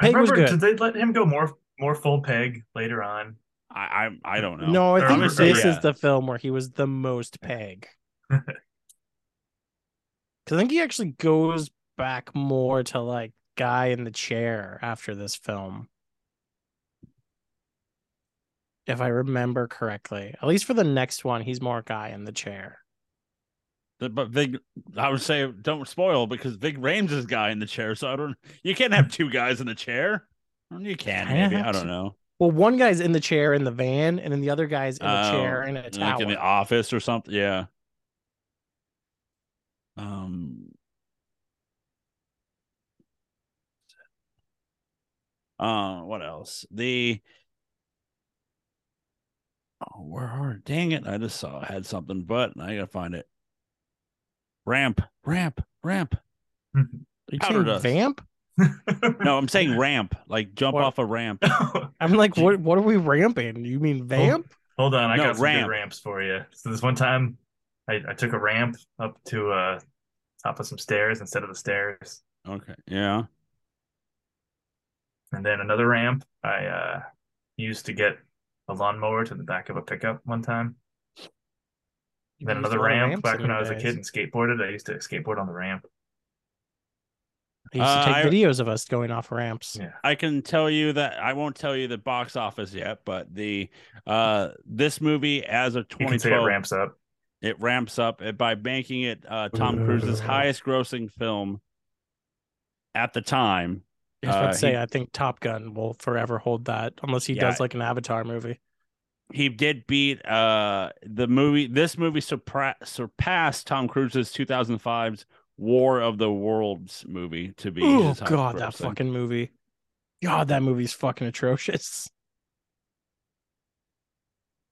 I Pegg was remember, good. did they let him go more more full peg later on? I I, I don't know. No, I Or think I'm this gonna say, is yeah. the film where he was the most peg. Because [laughs] I think he actually goes back more to like guy in the chair after this film. If I remember correctly, at least for the next one, he's more guy in the chair. But Ving, I would say don't spoil because Ving Rhames is guy in the chair. So I don't. You can't have two guys in the chair. You can maybe. have I don't to. know. Well, one guy's in the chair in the van, and then the other guy's in the Oh, chair in a like in the office or something. Yeah. Um. Uh, what else? The oh, where are? Dang it! I just saw I had something, but I gotta find it. Ramp, ramp, ramp. Are you powder saying vamp? [laughs] No, I'm saying ramp, like jump What? off a ramp. [laughs] I'm like, what? What are we ramping? You mean vamp? Hold on, I No, got some ramp. good ramps for you. So this one time, I, I took a ramp up to uh top of some stairs instead of the stairs, Okay, yeah. And then another ramp I uh used to get a lawnmower to the back of a pickup one time. You then another ramp back when I was a kid and skateboarded. I used to skateboard on the ramp. I used to Uh, take I- videos of us going off ramps. Yeah. I can tell you that I won't tell you the box office yet, but the uh this movie as of You can say it 2012 ramps up. it ramps up uh, by making it uh, Tom Cruise's highest grossing film at the time. I was about Uh, to say, he- I think Top Gun will forever hold that, unless he Yeah. does like an Avatar movie. he did beat uh the movie. This movie surpra- surpassed Tom Cruise's 2005's War of the Worlds movie to be. Oh his god, that grossing. fucking movie. God, that movie's fucking atrocious.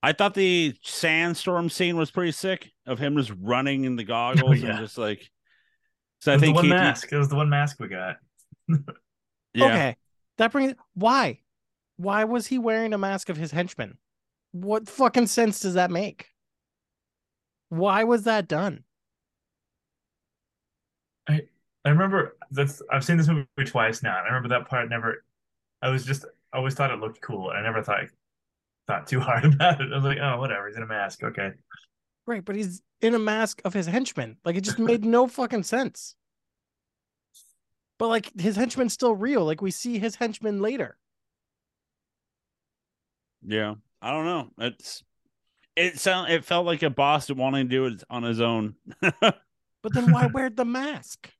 I thought the sandstorm scene was pretty sick of him just running in the [laughs] goggles yeah. and just like. So It I was the think one he, mask. It was the one mask we got. [laughs] yeah, Okay. That brings why? Why was he wearing a mask of his henchman? What fucking sense does that make? Why was that done? I I remember that's I've seen this movie twice now. and I remember that part never. I was just I always thought it looked cool, and I never thought thought too hard [laughs] about it. I was like, oh, whatever. He's in a mask. Okay. Right, but he's in a mask of his henchman. Like it just made no fucking sense. But like his henchman's still real. Like we see his henchman later. yeah. I don't know. It's it sound it felt like a boss wanting to do it on his own. [laughs] But then why wear the mask?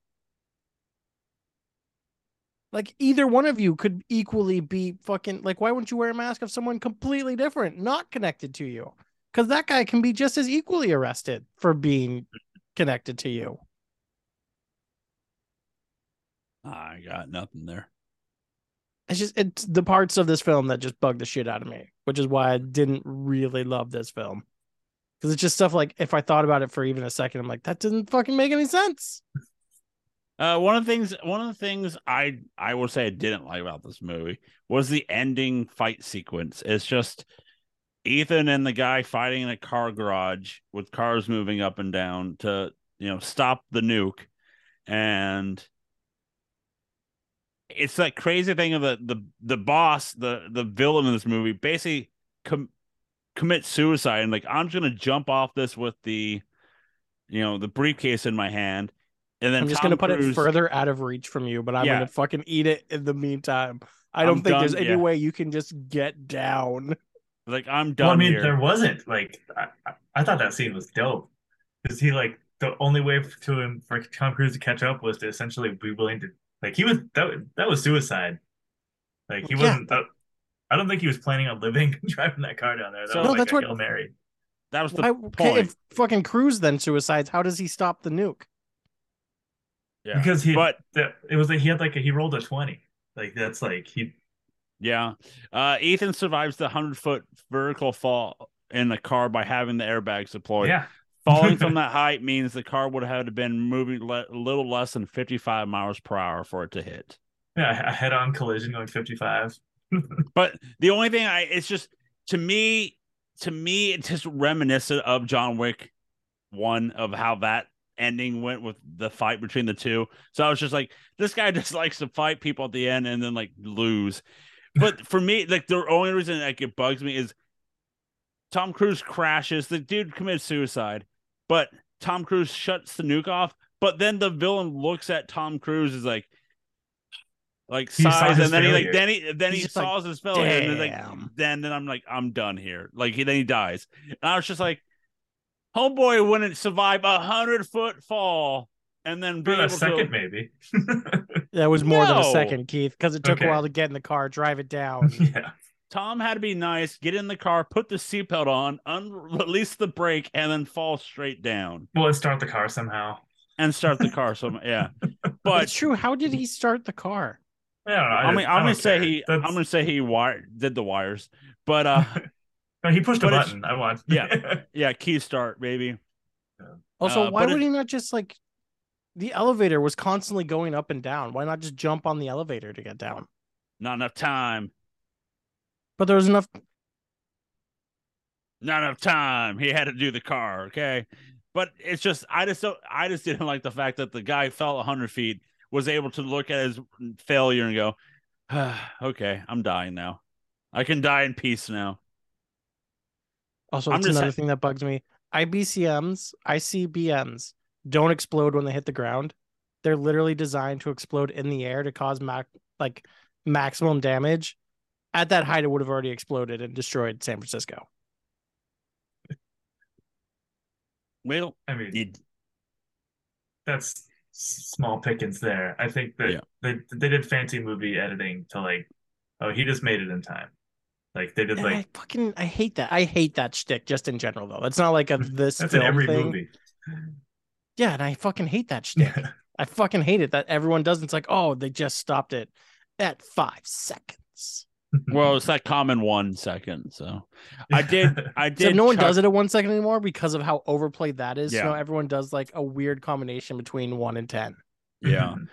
Like either one of you could equally be fucking like why wouldn't you wear a mask of someone completely different, not connected to you? Because that guy can be just as equally arrested for being connected to you. I got nothing there. It's just it's the parts of this film that just bug the shit out of me, which is why I didn't really love this film. Because it's just stuff like if I thought about it for even a second, I'm like, that doesn't fucking make any sense. Uh, one of the things, one of the things I I will say I didn't like about this movie was the ending fight sequence. It's just Ethan and the guy fighting in a car garage with cars moving up and down to you know stop the nuke, and it's that crazy thing of the the the boss, the the villain in this movie, basically com- commit suicide and like I'm just gonna jump off this with the you know the briefcase in my hand. And then I'm just Tom gonna put it further out of reach from you, but I'm Yeah. gonna fucking eat it in the meantime. I don't I'm think there's any yeah. way you can just get down. [laughs] Like I'm done Well, I mean, here. there wasn't like I, I- I thought that scene was dope because he like the only way to him for Tom Cruise to catch up was to essentially be willing to like he was that that was suicide. Like he Yeah. wasn't. I, I don't think he was planning on living [laughs] driving that car down there. That So- was No, like that's what- Hail Mary. That was the Why, point. okay, if fucking Cruise then suicides, how does he stop the nuke? yeah. Because he but it was like he had like a, he rolled a twenty. Like that's like he yeah, uh, Ethan survives the hundred foot vertical fall in the car by having the airbags deployed. yeah Falling from [laughs] that height means the car would have been moving le- a little less than 55 miles per hour for it to hit. yeah a head on collision going fifty five. [laughs] But the only thing I it's just to me to me it's just reminiscent of John Wick one of how that ending went with the fight between the two. So I was just like, this guy [laughs] just likes to fight people at the end and then like lose. But for me, like the only reason like it bugs me is Tom Cruise crashes. The dude commits suicide, but Tom Cruise shuts the nuke off. But then the villain looks at Tom Cruise is like, like He sighs, and then he like then he then He's he just like, saws his failure, and then like then then I'm like I'm done here. Like he then he dies, and I was just like, homeboy wouldn't survive a hundred foot fall, and then be a second, to maybe. That was more than a second, Keith, because it took Okay. a while to get in the car, drive it down. [laughs] yeah. Tom had to be nice, get in the car, put the seatbelt on, un- release the brake, and then fall straight down Well, let's start the car somehow. and start the car. So yeah, [laughs] But but it's true. How did he start the car? I don't know. I, I mean, just- I'm I gonna say care. he, That's- I'm gonna say he wired did the wires, but uh, [laughs] No, he pushed a button. I want. Yeah. [laughs] yeah, key start, baby. Also, Uh, why would it- he not just like the elevator was constantly going up and down? Why not just jump on the elevator to get down? Not enough time. But there was enough. Not enough time. He had to do the car. Okay, but it's just I just don't. I just didn't like the fact that the guy fell hundred feet, was able to look at his failure and go, ah, [sighs] "Okay, I'm dying now. I can die in peace now." Also, that's another sa- thing that bugs me. IBCMs, ICBMs don't explode when they hit the ground. They're literally designed to explode in the air to cause mac- like maximum damage. At that height, it would have already exploded and destroyed San Francisco. Well, I mean, it, that's small pickings there. I think that Yeah. they they did fancy movie editing to like, oh, he just made it in time. Like they did And like I fucking I hate that. I hate that shtick just in general though. It's not like a [laughs] this that's in film every thing. movie. Yeah, and I fucking hate that shtick. [laughs] I fucking hate it that everyone does. It's like, oh, they just stopped it at five seconds. Well, [laughs] it's that common one second. So I [laughs] did. I did. So no one chuck- does it at one second anymore because of how overplayed that is. So Yeah. now everyone does like a weird combination between one and ten. Yeah. [laughs]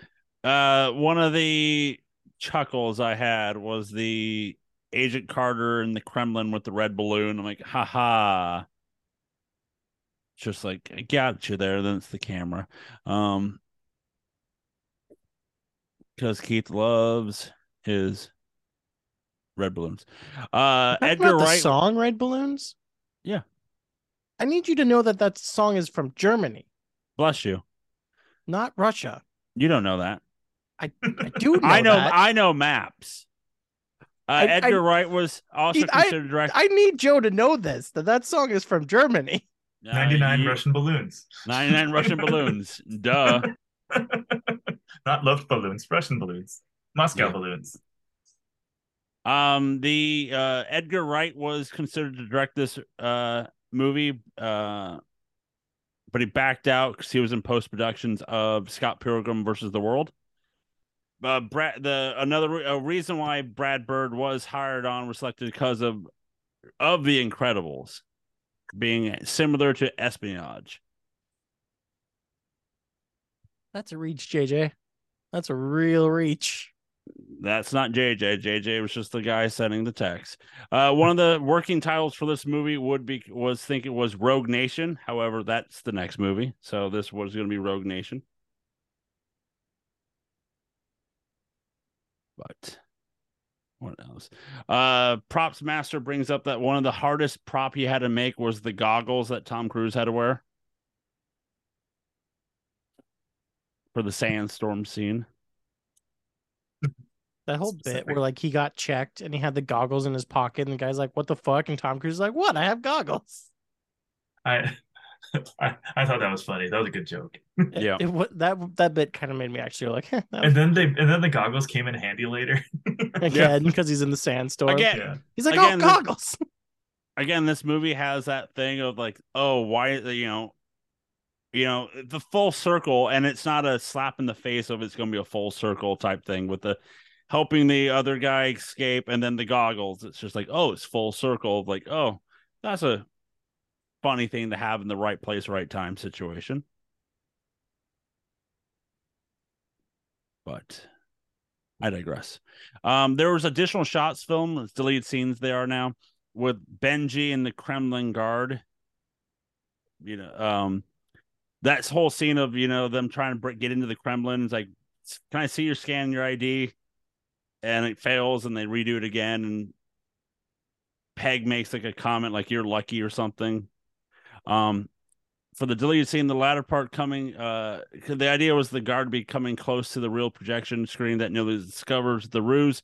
Uh, one of the chuckles I had was the Agent Carter in the Kremlin with the red balloon. I'm like, haha. Just like I got you there. Then it's the camera. Um, because Keith loves his red balloons. Uh, That's Edgar not the Wright. song Red Balloons. Yeah. I need you to know that that song is from Germany, Bless you. not Russia. You don't know that. I, I do [laughs] know I know. that. I know maps. Uh, I- I- Edgar Wright was also Keith, I- considered director. I need Joe to know this that that song is from Germany. [laughs] Uh, 99 you- Russian balloons. 99 Russian [laughs] balloons. Duh. Not Luft balloons, Russian balloons. Moscow Yeah. balloons. Um, the uh, Edgar Wright was considered to direct this uh movie, uh, but he backed out because he was in post productions of Scott Pilgrim versus the World. Uh, Brad, the another a reason why Brad Bird was hired on was selected because of of the Incredibles being similar to espionage. That's a reach, JJ. That's a real reach. That's not JJ. JJ was just the guy sending the text. Uh, one of the working titles for this movie would be was think it was Rogue Nation. However, that's the next movie, so this was going to be Rogue Nation. But what else? Uh, props master brings up that one of the hardest prop he had to make was the goggles that Tom Cruise had to wear for the sandstorm scene. That whole bit where like he got checked and he had the goggles in his pocket and the guy's like, "What the fuck?" and Tom Cruise is like, "What? I have goggles." I, [laughs] I I thought that was funny. That was a good joke. Yeah. it, wa- that that bit kind of made me actually like [laughs] that And then they and then the goggles came in handy later. [laughs] again because he's in the sandstorm. Again, yeah. He's like, Again, "Oh, the- goggles." again this movie has that thing of like oh why you know you know the full circle and it's not a slap in the face of it's going to be a full circle type thing with the helping the other guy escape and then the goggles it's just like oh it's full circle of like oh that's a funny thing to have in the right place right time situation but i digress um there was additional shots filmed it's deleted scenes they are now with Benji and the Kremlin guard. You know, um, that whole scene of you know them trying to get into the Kremlin. It's like, can I see your scan your ID? And it fails, and they redo it again. And Pegg makes like a comment like "You're lucky" or something. Um, for the deleted scene, the latter part coming, uh, the idea was the guard be coming close to the real projection screen that nearly discovers the ruse.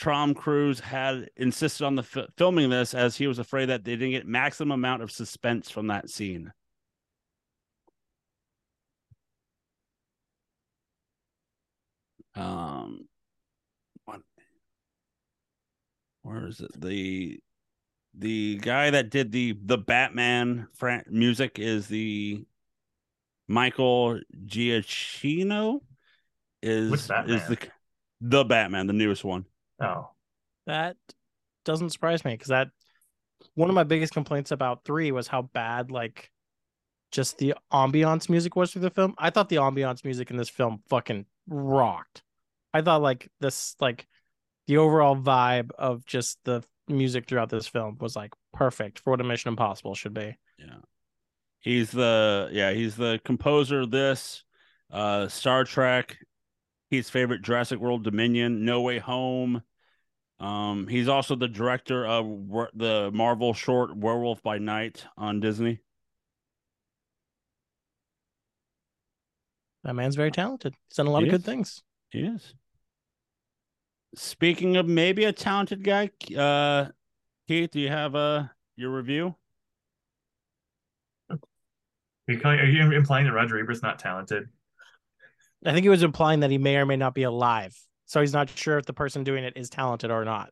Tom Cruise had insisted on the fi- filming this as he was afraid that they didn't get maximum amount of suspense from that scene. Um, what? Where is it? The the guy that did the the Batman fran- music is the Michael Giacchino. Is is the the Batman, the newest one? Oh. That doesn't surprise me because that one of my biggest complaints about three was how bad like just the ambiance music was through the film. I thought the ambiance music in this film fucking rocked. I thought like this like the overall vibe of just the music throughout this film was like perfect for what a Mission Impossible should be. Yeah. He's the yeah, he's the composer of this, uh Star Trek, his favorite Jurassic World Dominion, No Way Home. Um he's also the director of the Marvel short Werewolf by Night on Disney. That man's very talented. He's done a lot He of good things. He is. Speaking of maybe a talented guy, uh Keith, do you have uh your review? Are you, calling, are you implying that Roger Ebert's not talented? I think he was implying that he may or may not be alive. So he's not sure if the person doing it is talented or not.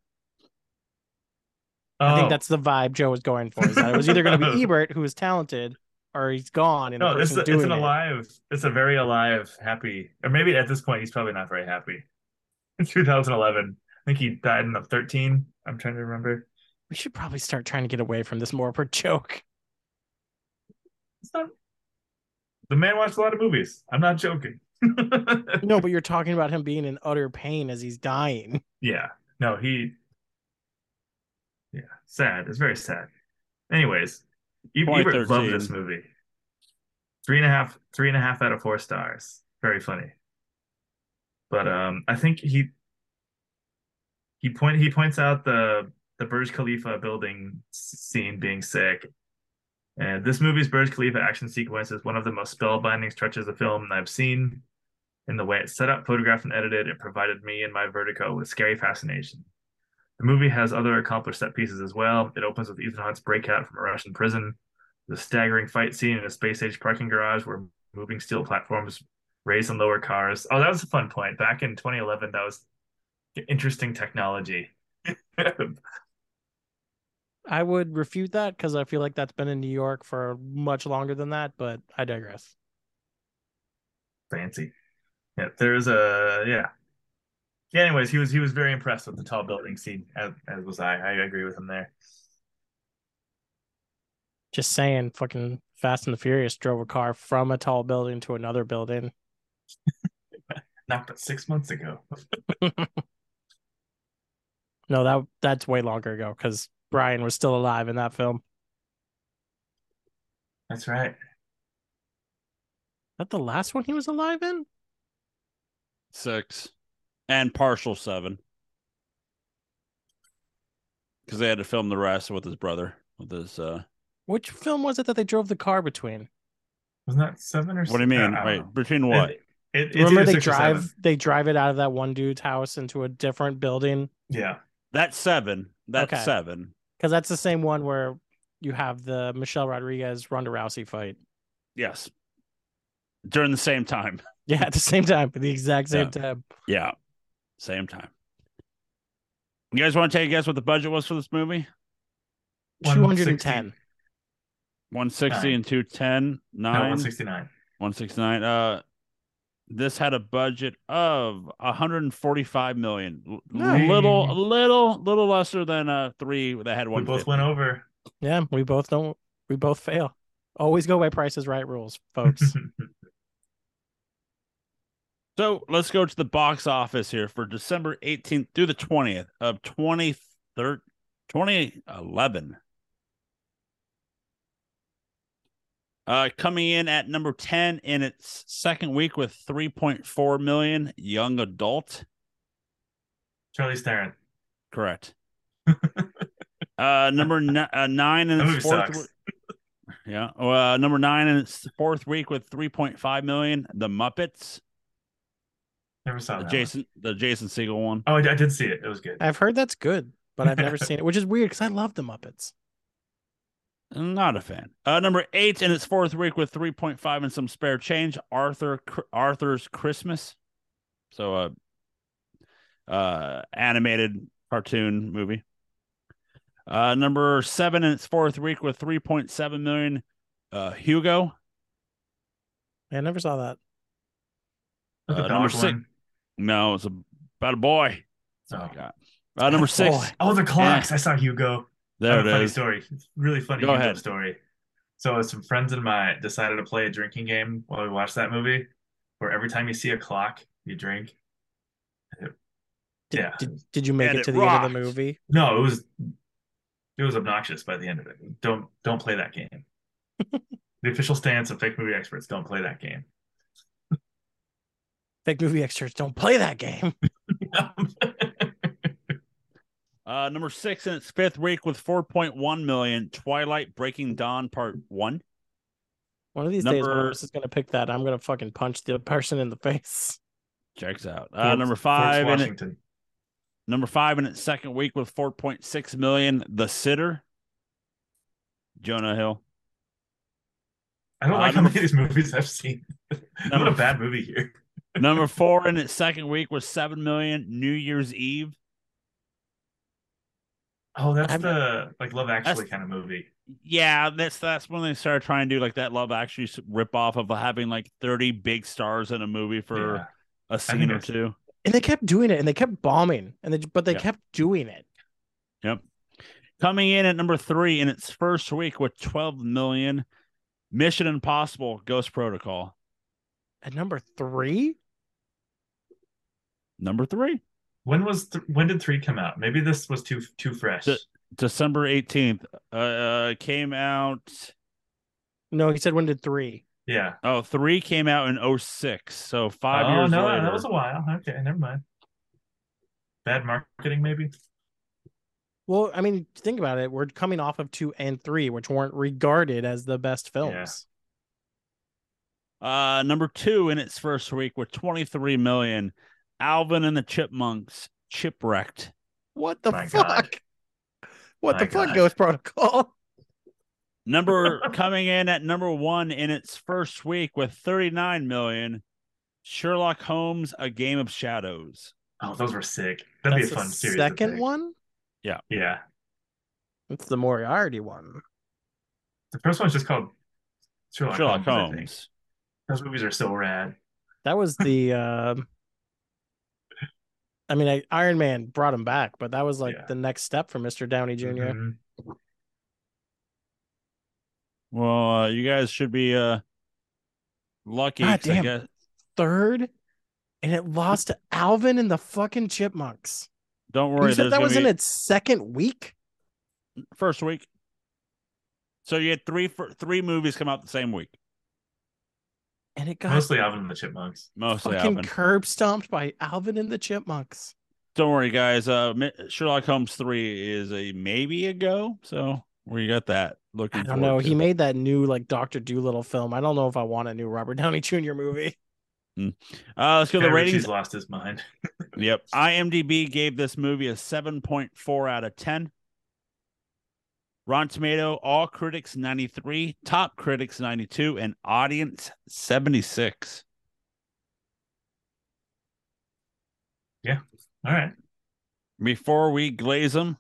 I Oh, think that's the vibe Joe was going for. Is that it was either going to be [laughs] Ebert, who is talented, or he's gone and no. the It's, person a, doing it's an it. alive. It's a very alive, happy. Or maybe at this point he's probably not very happy. In 2011, I think he died in the 13. I'm trying to remember. We should probably start trying to get away from this more of a joke. It's not. The man watched a lot of movies. I'm not joking. [laughs] No, but you're talking about him being in utter pain as he's dying. Yeah. No, he. Yeah, sad. It's very sad. Anyways, E- Ebert loved this movie. Three and a half, three and a half out of four stars. Very funny. But um, I think he he point he points out the the Burj Khalifa building scene being sick. And this movie's Burj Khalifa action sequence is one of the most spellbinding stretches of film I've seen. In the way it's set up, photographed, and edited, it provided me and my vertigo with scary fascination. The movie has other accomplished set pieces as well. It opens with Ethan Hunt's breakout from a Russian prison, the staggering fight scene in a space age parking garage where moving steel platforms raise and lower cars. Oh, that was a fun point. Back in 2011, that was interesting technology. [laughs] I would refute that because I feel like that's been in New York for much longer than that, but I digress. Fancy. Yeah, there's a yeah. Yeah, anyways, he was he was very impressed with the tall building scene, as, as was I. I agree with him there. Just saying, fucking Fast and the Furious drove a car from a tall building to another building. [laughs] Not but six months ago. [laughs] No, that that's way longer ago because Brian was still alive in that film. That's right. that the last one he was alive in? Six. And partial seven. Because they had to film the rest with his brother. With his uh Which film was it that they drove the car between? Wasn't that seven or what do you mean? I Wait, between what? It, it, it's Remember either they drive seven. they drive it out of that one dude's house into a different building Yeah. That's seven. That's Okay. seven. because that's the same one where you have the Michelle Rodriguez Ronda Rousey fight. Yes. During the same time. [laughs] Yeah, at the same time, at the exact same time. Yeah. Same time. You guys want to take a guess what the budget was for this movie? Two hundred and ten. 160 and 210. No, Nine. 169. 169. Uh this had a budget of 145 million. L- Nice. Little little little lesser than uh 3 that had one. We both went over. Yeah, we both don't. We both fail. Always go by Price's Right rules, folks. [laughs] So, let's go to the box office here for December 18th through the 20th of 23rd 2011. Uh, coming in at number 10 in its second week with 3.4 million young adult. Charlize Theron. Correct. [laughs] uh, number ni- uh, nine in its fourth. sucks. w- Yeah. Uh, number nine in its fourth week with 3.5 million. The Muppets. Never saw The that. Jason, the Jason Segel one. One. Oh, I, I did see it. It was good. I've heard that's good, but I've never [laughs] seen it, which is weird because I love the Muppets. Not a fan. Uh, number eight in its fourth week with 3.5 and some spare change. Arthur Arthur's Christmas. So, uh, uh, animated cartoon movie. Uh, number seven in its fourth week with 3.7 million. Uh, Hugo. I never saw that. Uh, number six- one. No, it's about a boy. That's all I got. Uh, number six. boy. Oh, the clocks. I saw Hugo. I There have a it funny is. story. It's really funny Go Hugo ahead. story. So some friends and I decided to play a drinking game while we watched that movie, where every time you see a clock, you drink. Did, Yeah. Did, did you make And it it to the end of the movie? No, it was it was obnoxious by the end of it. Don't don't play that game. [laughs] the official stance of fake movie experts: don't play that game. Fake movie experts don't play that game. [laughs] Uh, number six in its fifth week with 4.1 million. Twilight Breaking Dawn Part One. One of these days, one Number- of us is gonna pick that. I'm gonna fucking punch the person in the face. Checks out. Uh, Forbes- number Forbes, five in it, number five in its second week with 4.6 million. The Sitter. Jonah Hill. I don't Uh, like how many of these movies I've seen. [laughs] what Number a bad movie here. number [laughs] four in its second week was seven million. New Year's Eve. Oh, that's I've- the like Love Actually kind of movie. Yeah, that's that's when they started trying to do like that Love Actually rip off of having like thirty big stars in a movie for Yeah. a scene or two. And they kept doing it and they kept bombing and they but they Yeah. kept doing it. Yep. Coming in at number three in its first week with 12 million, Mission Impossible Ghost Protocol. At number three? Number three, When was th- when did three come out? Maybe this was too too fresh. The- December 18th. Uh, uh, came out. No, he said when did three? yeah. Oh, three came out in 06. So five oh years Oh no, later. that was a while. Okay, never mind. Bad marketing, maybe. Well, I mean, think about it. We're coming off of two and three, which weren't regarded as the best films. Uh, number two in its first week with 23 million. Alvin and the Chipmunks Chipwrecked. What the My fuck? God. What My the fuck, God. Ghost Protocol? [laughs] Number coming in at number one in its first week with 39 million. Sherlock Holmes: A Game of Shadows. Oh, those were sick. That'd That's be a the fun series. second one? Yeah. Yeah. It's the Moriarty one. The first one's just called Sherlock, Sherlock Holmes. I think. Holmes. Those movies are so rad. That was the [laughs] um I mean, I, Iron Man brought him back, but that was like Yeah. the next step for Mr. Downey junior Mhm. Well, uh, you guys should be uh lucky. God 'cause I damn. guess- Third, and it lost to Alvin and the fucking Chipmunks. don't You worry. said that was in its second week. first week. So you had three fir- three movies come out the same week. And it got Mostly Alvin and the Chipmunks. Mostly fucking Alvin. curb stomped by Alvin and the Chipmunks. Don't worry, guys. Uh, Sherlock Holmes three is a maybe a go. So we got that. Looking. I don't know. to. He made that new like Doctor Doolittle film. I don't know if I want a new Robert Downey Jr. movie. Uh, let's go to the ratings. He's lost his mind. Yep. IMDb gave this movie a 7.4 out of 10. Rotten Tomato, all critics 93, top critics 92, and audience 76. Yeah. All right. Before we glaze them,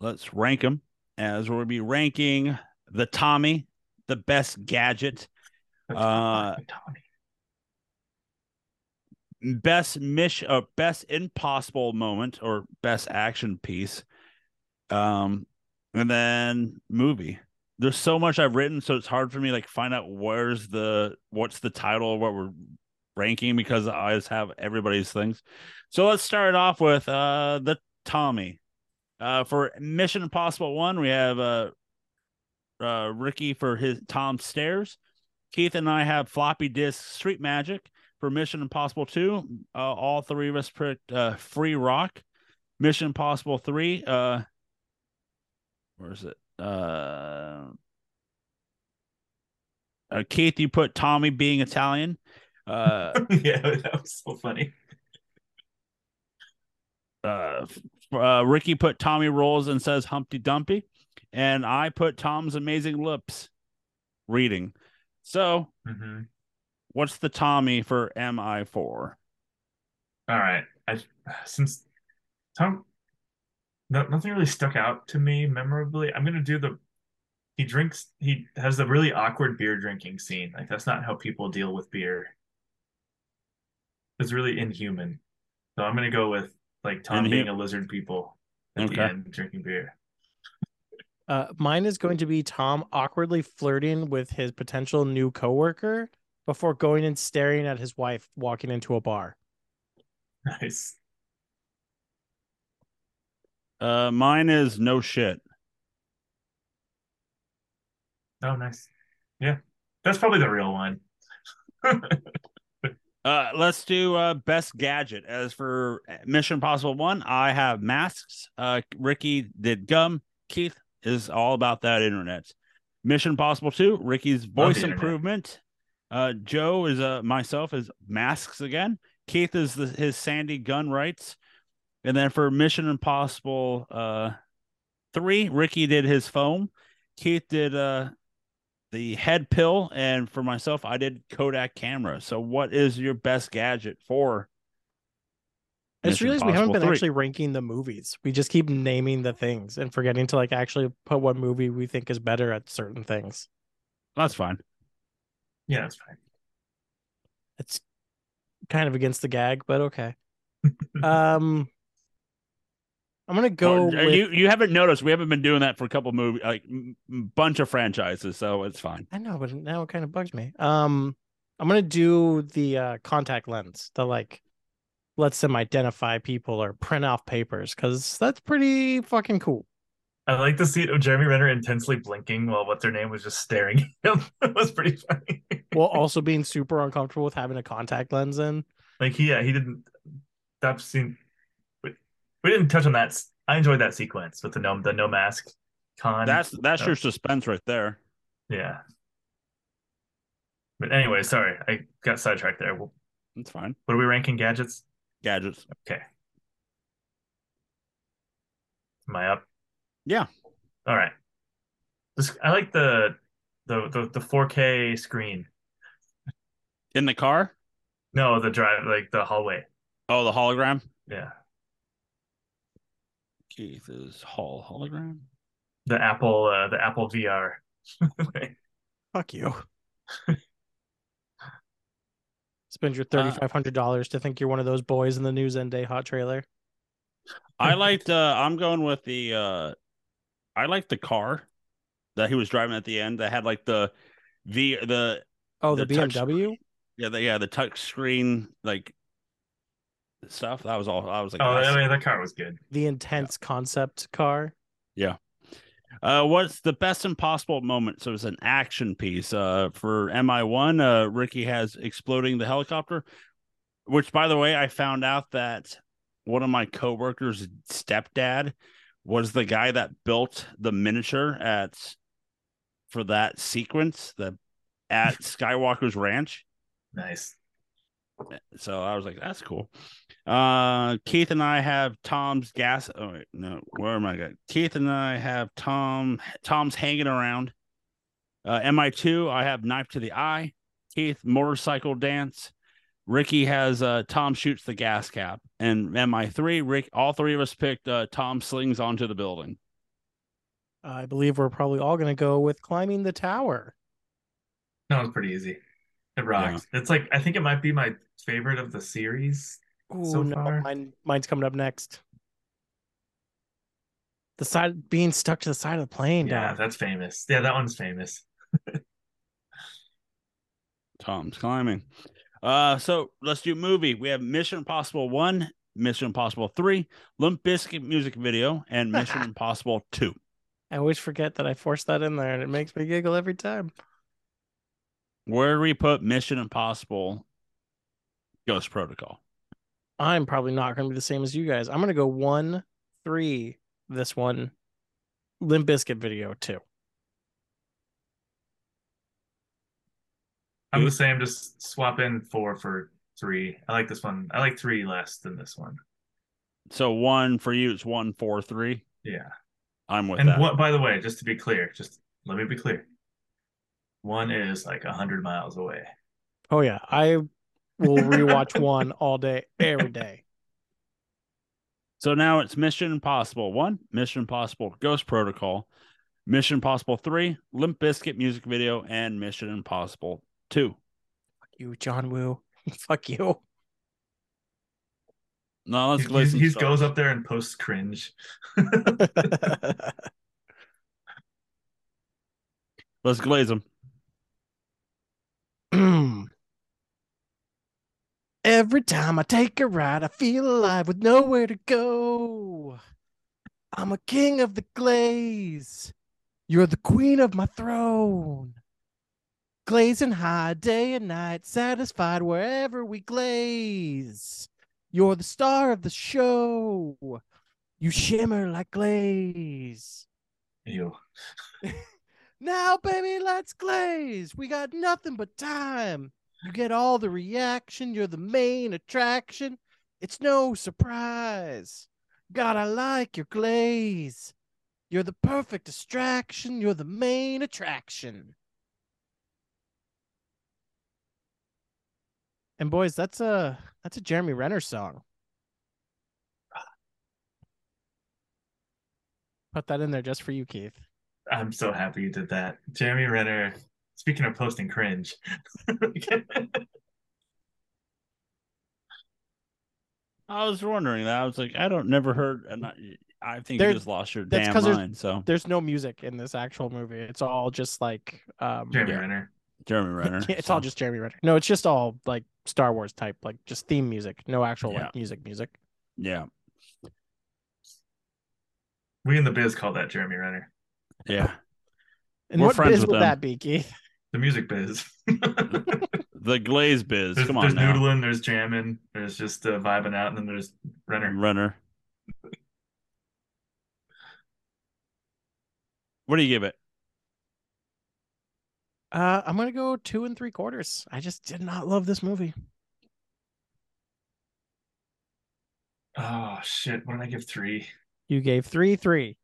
let's rank them as we'll be ranking the Tommy, the best gadget, Uh, Tommy. best mission, uh, best impossible moment or best action piece, um, and then movie. There's so much I've written, so it's hard for me like find out where's the what's the title what we're ranking because I just have everybody's things. So let's start off with uh the Tommy. Uh, for Mission Impossible One, we have uh, uh Ricky for his Tom Stairs. Keith and I have floppy disk Street Magic for Mission Impossible 2. Uh, all three of us picked uh, Free Rock. Mission Impossible 3. Uh, where is it? Uh, uh, Keith, you put Tommy being Italian. Uh, [laughs] yeah, that was so funny. uh, uh, Ricky put Tommy Rolls and says Humpty Dumpty. And I put Tom's Amazing Lips reading. So, hmm what's the Tommy for MI4? All right. I since Tom, no, nothing really stuck out to me memorably. I'm gonna do the. He drinks. He has the really awkward beer drinking scene. Like that's not how people deal with beer. It's really inhuman. So I'm gonna go with like Tom Inhu- being a lizard people at the end drinking beer. Uh, mine is going to be Tom awkwardly flirting with his potential new coworker before going and staring at his wife walking into a bar. [laughs] Nice. Uh, mine is no shit. Oh, nice. Yeah, that's probably the real one. [laughs] Uh, let's do uh best gadget. As for Mission Impossible One, I have masks. Uh, Ricky did gum. Keith is all about that internet. Mission Impossible Two, Ricky's voice improvement. Uh, Joe is uh myself is masks again. Keith is the, his Sandy gun rights, and then for Mission Impossible uh three, Ricky did his foam. Keith did uh the head pill, and for myself, I did Kodak camera. So, what is your best gadget for I just realized we haven't been 3. actually ranking the movies. We just keep naming the things and forgetting to like actually put what movie we think is better at certain things. That's fine. Yeah, that's fine. It's kind of against the gag, but okay. [laughs] um I'm gonna go Well, with, you you haven't noticed we haven't been doing that for a couple movie like m- m- bunch of franchises, so it's fine. I know, but now it kind of bugs me. Um I'm gonna do the uh contact lens, the like lets them identify people or print off papers, because that's pretty fucking cool. I like the scene of Jeremy Renner intensely blinking while what's her name was just staring at him. [laughs] it was pretty funny. While [laughs] also being super uncomfortable with having a contact lens in. Like he, yeah, he didn't. That scene. We, didn't touch on that. I enjoyed that sequence with the no the no mask con. That's that's Oh. your suspense right there. yeah. But anyway, sorry, I got sidetracked there. Well, It's fine. What are we ranking gadgets? Gadgets. Okay. Am I up? Yeah. All right. This I like the the the, the 4K screen. In the car? No, the drive like the hallway. Oh, the hologram. Yeah. Keith is Hall hologram. The Apple uh the Apple VR. [laughs] Fuck you. [laughs] Spend your Uh, thirty five hundred dollars to think you're one of those boys in the news end day hot trailer. I [laughs] liked. Uh, I'm going with the. Uh, I like the car that he was driving at the end that had like the, the the Oh, the, The touch BMW. yeah the yeah the touch screen like stuff. That was all. I was like, oh, that's- I mean, the car was good. the intense concept car. Yeah. Uh, what's the best impossible moment? So it's an action piece. Uh, for MI one, uh, Ricky has exploding the helicopter, which, by the way, I found out that one of my coworkers' stepdad was the guy that built the miniature at for that sequence the at [laughs] Skywalker's Ranch. Nice. So I was like, that's cool. Uh, Keith and I have Tom's gas. Oh wait, no, where am I? Going? Keith and I have Tom. Tom's hanging around. Uh, MI2, I have knife to the eye. Keith motorcycle dance. Ricky has uh, Tom shoots the gas cap, and MI3, Rick. All three of us picked uh, Tom slings onto the building. I believe we're probably all gonna go with climbing the tower. That was pretty easy. It rocked. It's like I think it might be my favorite of the series. Ooh, So no, far. mine, mine's coming up next. The side being stuck to the side of the plane. Yeah, dog. that's famous. Yeah, that one's famous. [laughs] Tom's climbing. Uh, so let's do movie. We have Mission Impossible One, Mission Impossible Three, Limp Bizkit music video, and [laughs] Mission Impossible Two. I always forget that I forced that in there, and it makes me giggle every time. Where do we put Mission Impossible Ghost Protocol? I'm probably not going to be the same as you guys. I'm going to go one, three. This one, Limp Bizkit video two. I'm the hmm? same. Just swap in four for three. I like this one. I like three less than this one. So one for you, it's one, four, three. Yeah. I'm with and that. what? By the way, just to be clear, just let me be clear. One is like a hundred miles away. Oh yeah, I will [laughs] rewatch one all day, every day. So now it's Mission Impossible One, Mission Impossible Ghost Protocol, Mission Impossible Three, Limp Bizkit music video, and Mission Impossible Two. Fuck you, John Woo. [laughs] Fuck you. No, let's He, go. he's- he goes up there and posts cringe. [laughs] Let's glaze them. [clears throat] Every time I take a ride, I feel alive with nowhere to go. I'm a king of the glaze. You're the queen of my throne. Glazing high day and night, satisfied wherever we glaze. You're the star of the show. You shimmer like glaze. Ew. [laughs] Now, baby, let's glaze. We got nothing but time. You get all the reaction. You're the main attraction. It's no surprise. God, I like your glaze. You're the perfect distraction. You're the main attraction. And boys, that's a that's a Jeremy Renner song. Put that in there just for you, Keith. I'm so happy you did that. Jeremy Renner speaking of posting cringe. [laughs] I was wondering that. I was like, I don't never heard, and I, I think There- you just lost your damn damn 'cause there's- mind. So There's no music in this actual movie. It's all just like um Jeremy Yeah. Renner. Jeremy Renner. [laughs] it's all just Jeremy Renner. No, it's just all like Star Wars type, like just theme music, no actual Yeah. like music music. yeah, We in the biz call that Jeremy Renner. yeah. And We're what biz with would them. that be, Keith? The music biz. [laughs] The Glaze Biz. there's Come on there's now, noodling, there's jamming, there's just uh, vibing out, and then there's Renner. Renner. What do you give it? Uh, I'm gonna go two and three quarters. I just did not love this movie. Oh shit! What did I give three? You gave three three.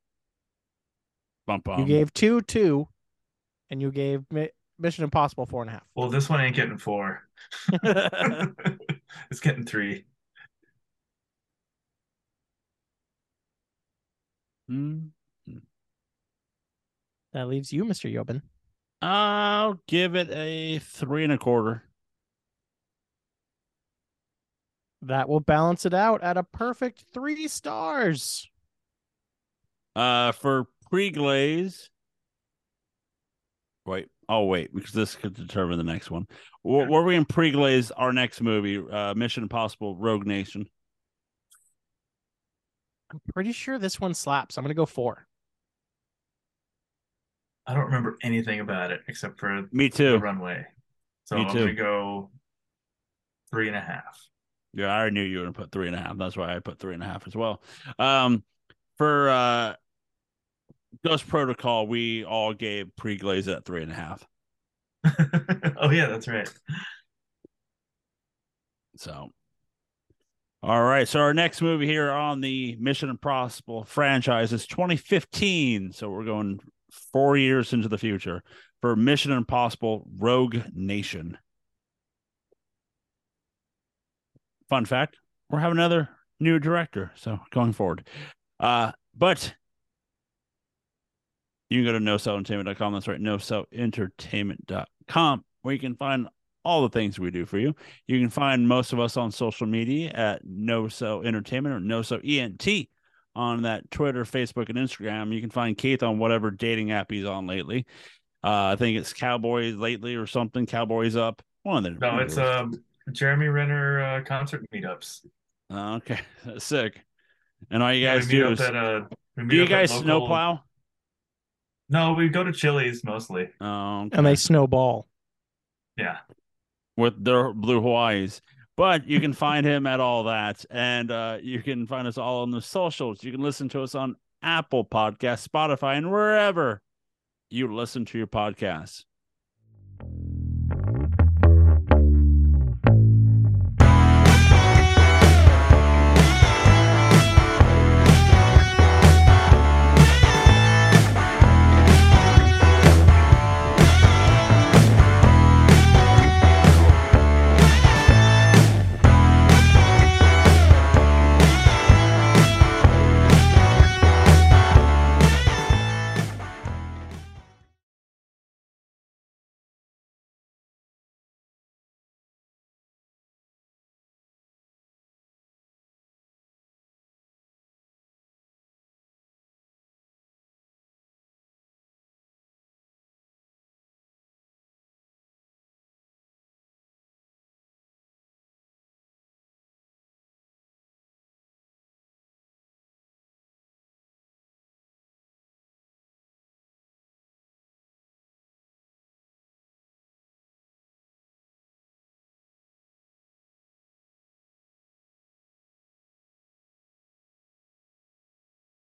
Bump You gave two two, and you gave Mi- Mission Impossible four and a half. Well, this one ain't getting four. [laughs] it's getting three. Hmm. that leaves you, Mr. Yobin. I'll give it a three and a quarter. That will balance it out at a perfect three stars. Uh, for pre-glaze. Wait, oh wait, because this could determine the next one. Where, where are we in pre-glaze our next movie? Uh, Mission Impossible: Rogue Nation. I'm pretty sure this one slaps. I'm gonna go four. I don't remember anything about it except for Me the too. runway. So Me I'm too. gonna go three and a half. Yeah, I already knew you were gonna put three and a half. That's why I put three and a half as well. Um, for uh, Ghost Protocol, we all gave pre-glaze at three and a half. [laughs] oh yeah, that's right. So, all right. So our next movie here on the Mission Impossible franchise is 2015. So we're going four years into the future for Mission Impossible: Rogue Nation. Fun fact: We're having another new director. So going forward, uh, but you can go to nocellentertainment.com. That's right, nocellentertainment.com, where you can find all the things we do for you. You can find most of us on social media at No So Entertainment or No So ENT on that Twitter, Facebook, and Instagram. You can find Keith on whatever dating app he's on lately. Uh, I think it's Cowboys lately or something. Cowboys up. One of the No, it's um Jeremy Renner uh, concert meetups. Okay, [laughs] that's sick. And all you guys meet do is at uh do you guys local- snowplow? No, we go to Chili's mostly. Oh, okay. And they snowball. Yeah. with their blue Hawaii's. But you can find him at all that. And uh, you can find us all on the socials. You can listen to us on Apple Podcasts, Spotify, and wherever you listen to your podcasts.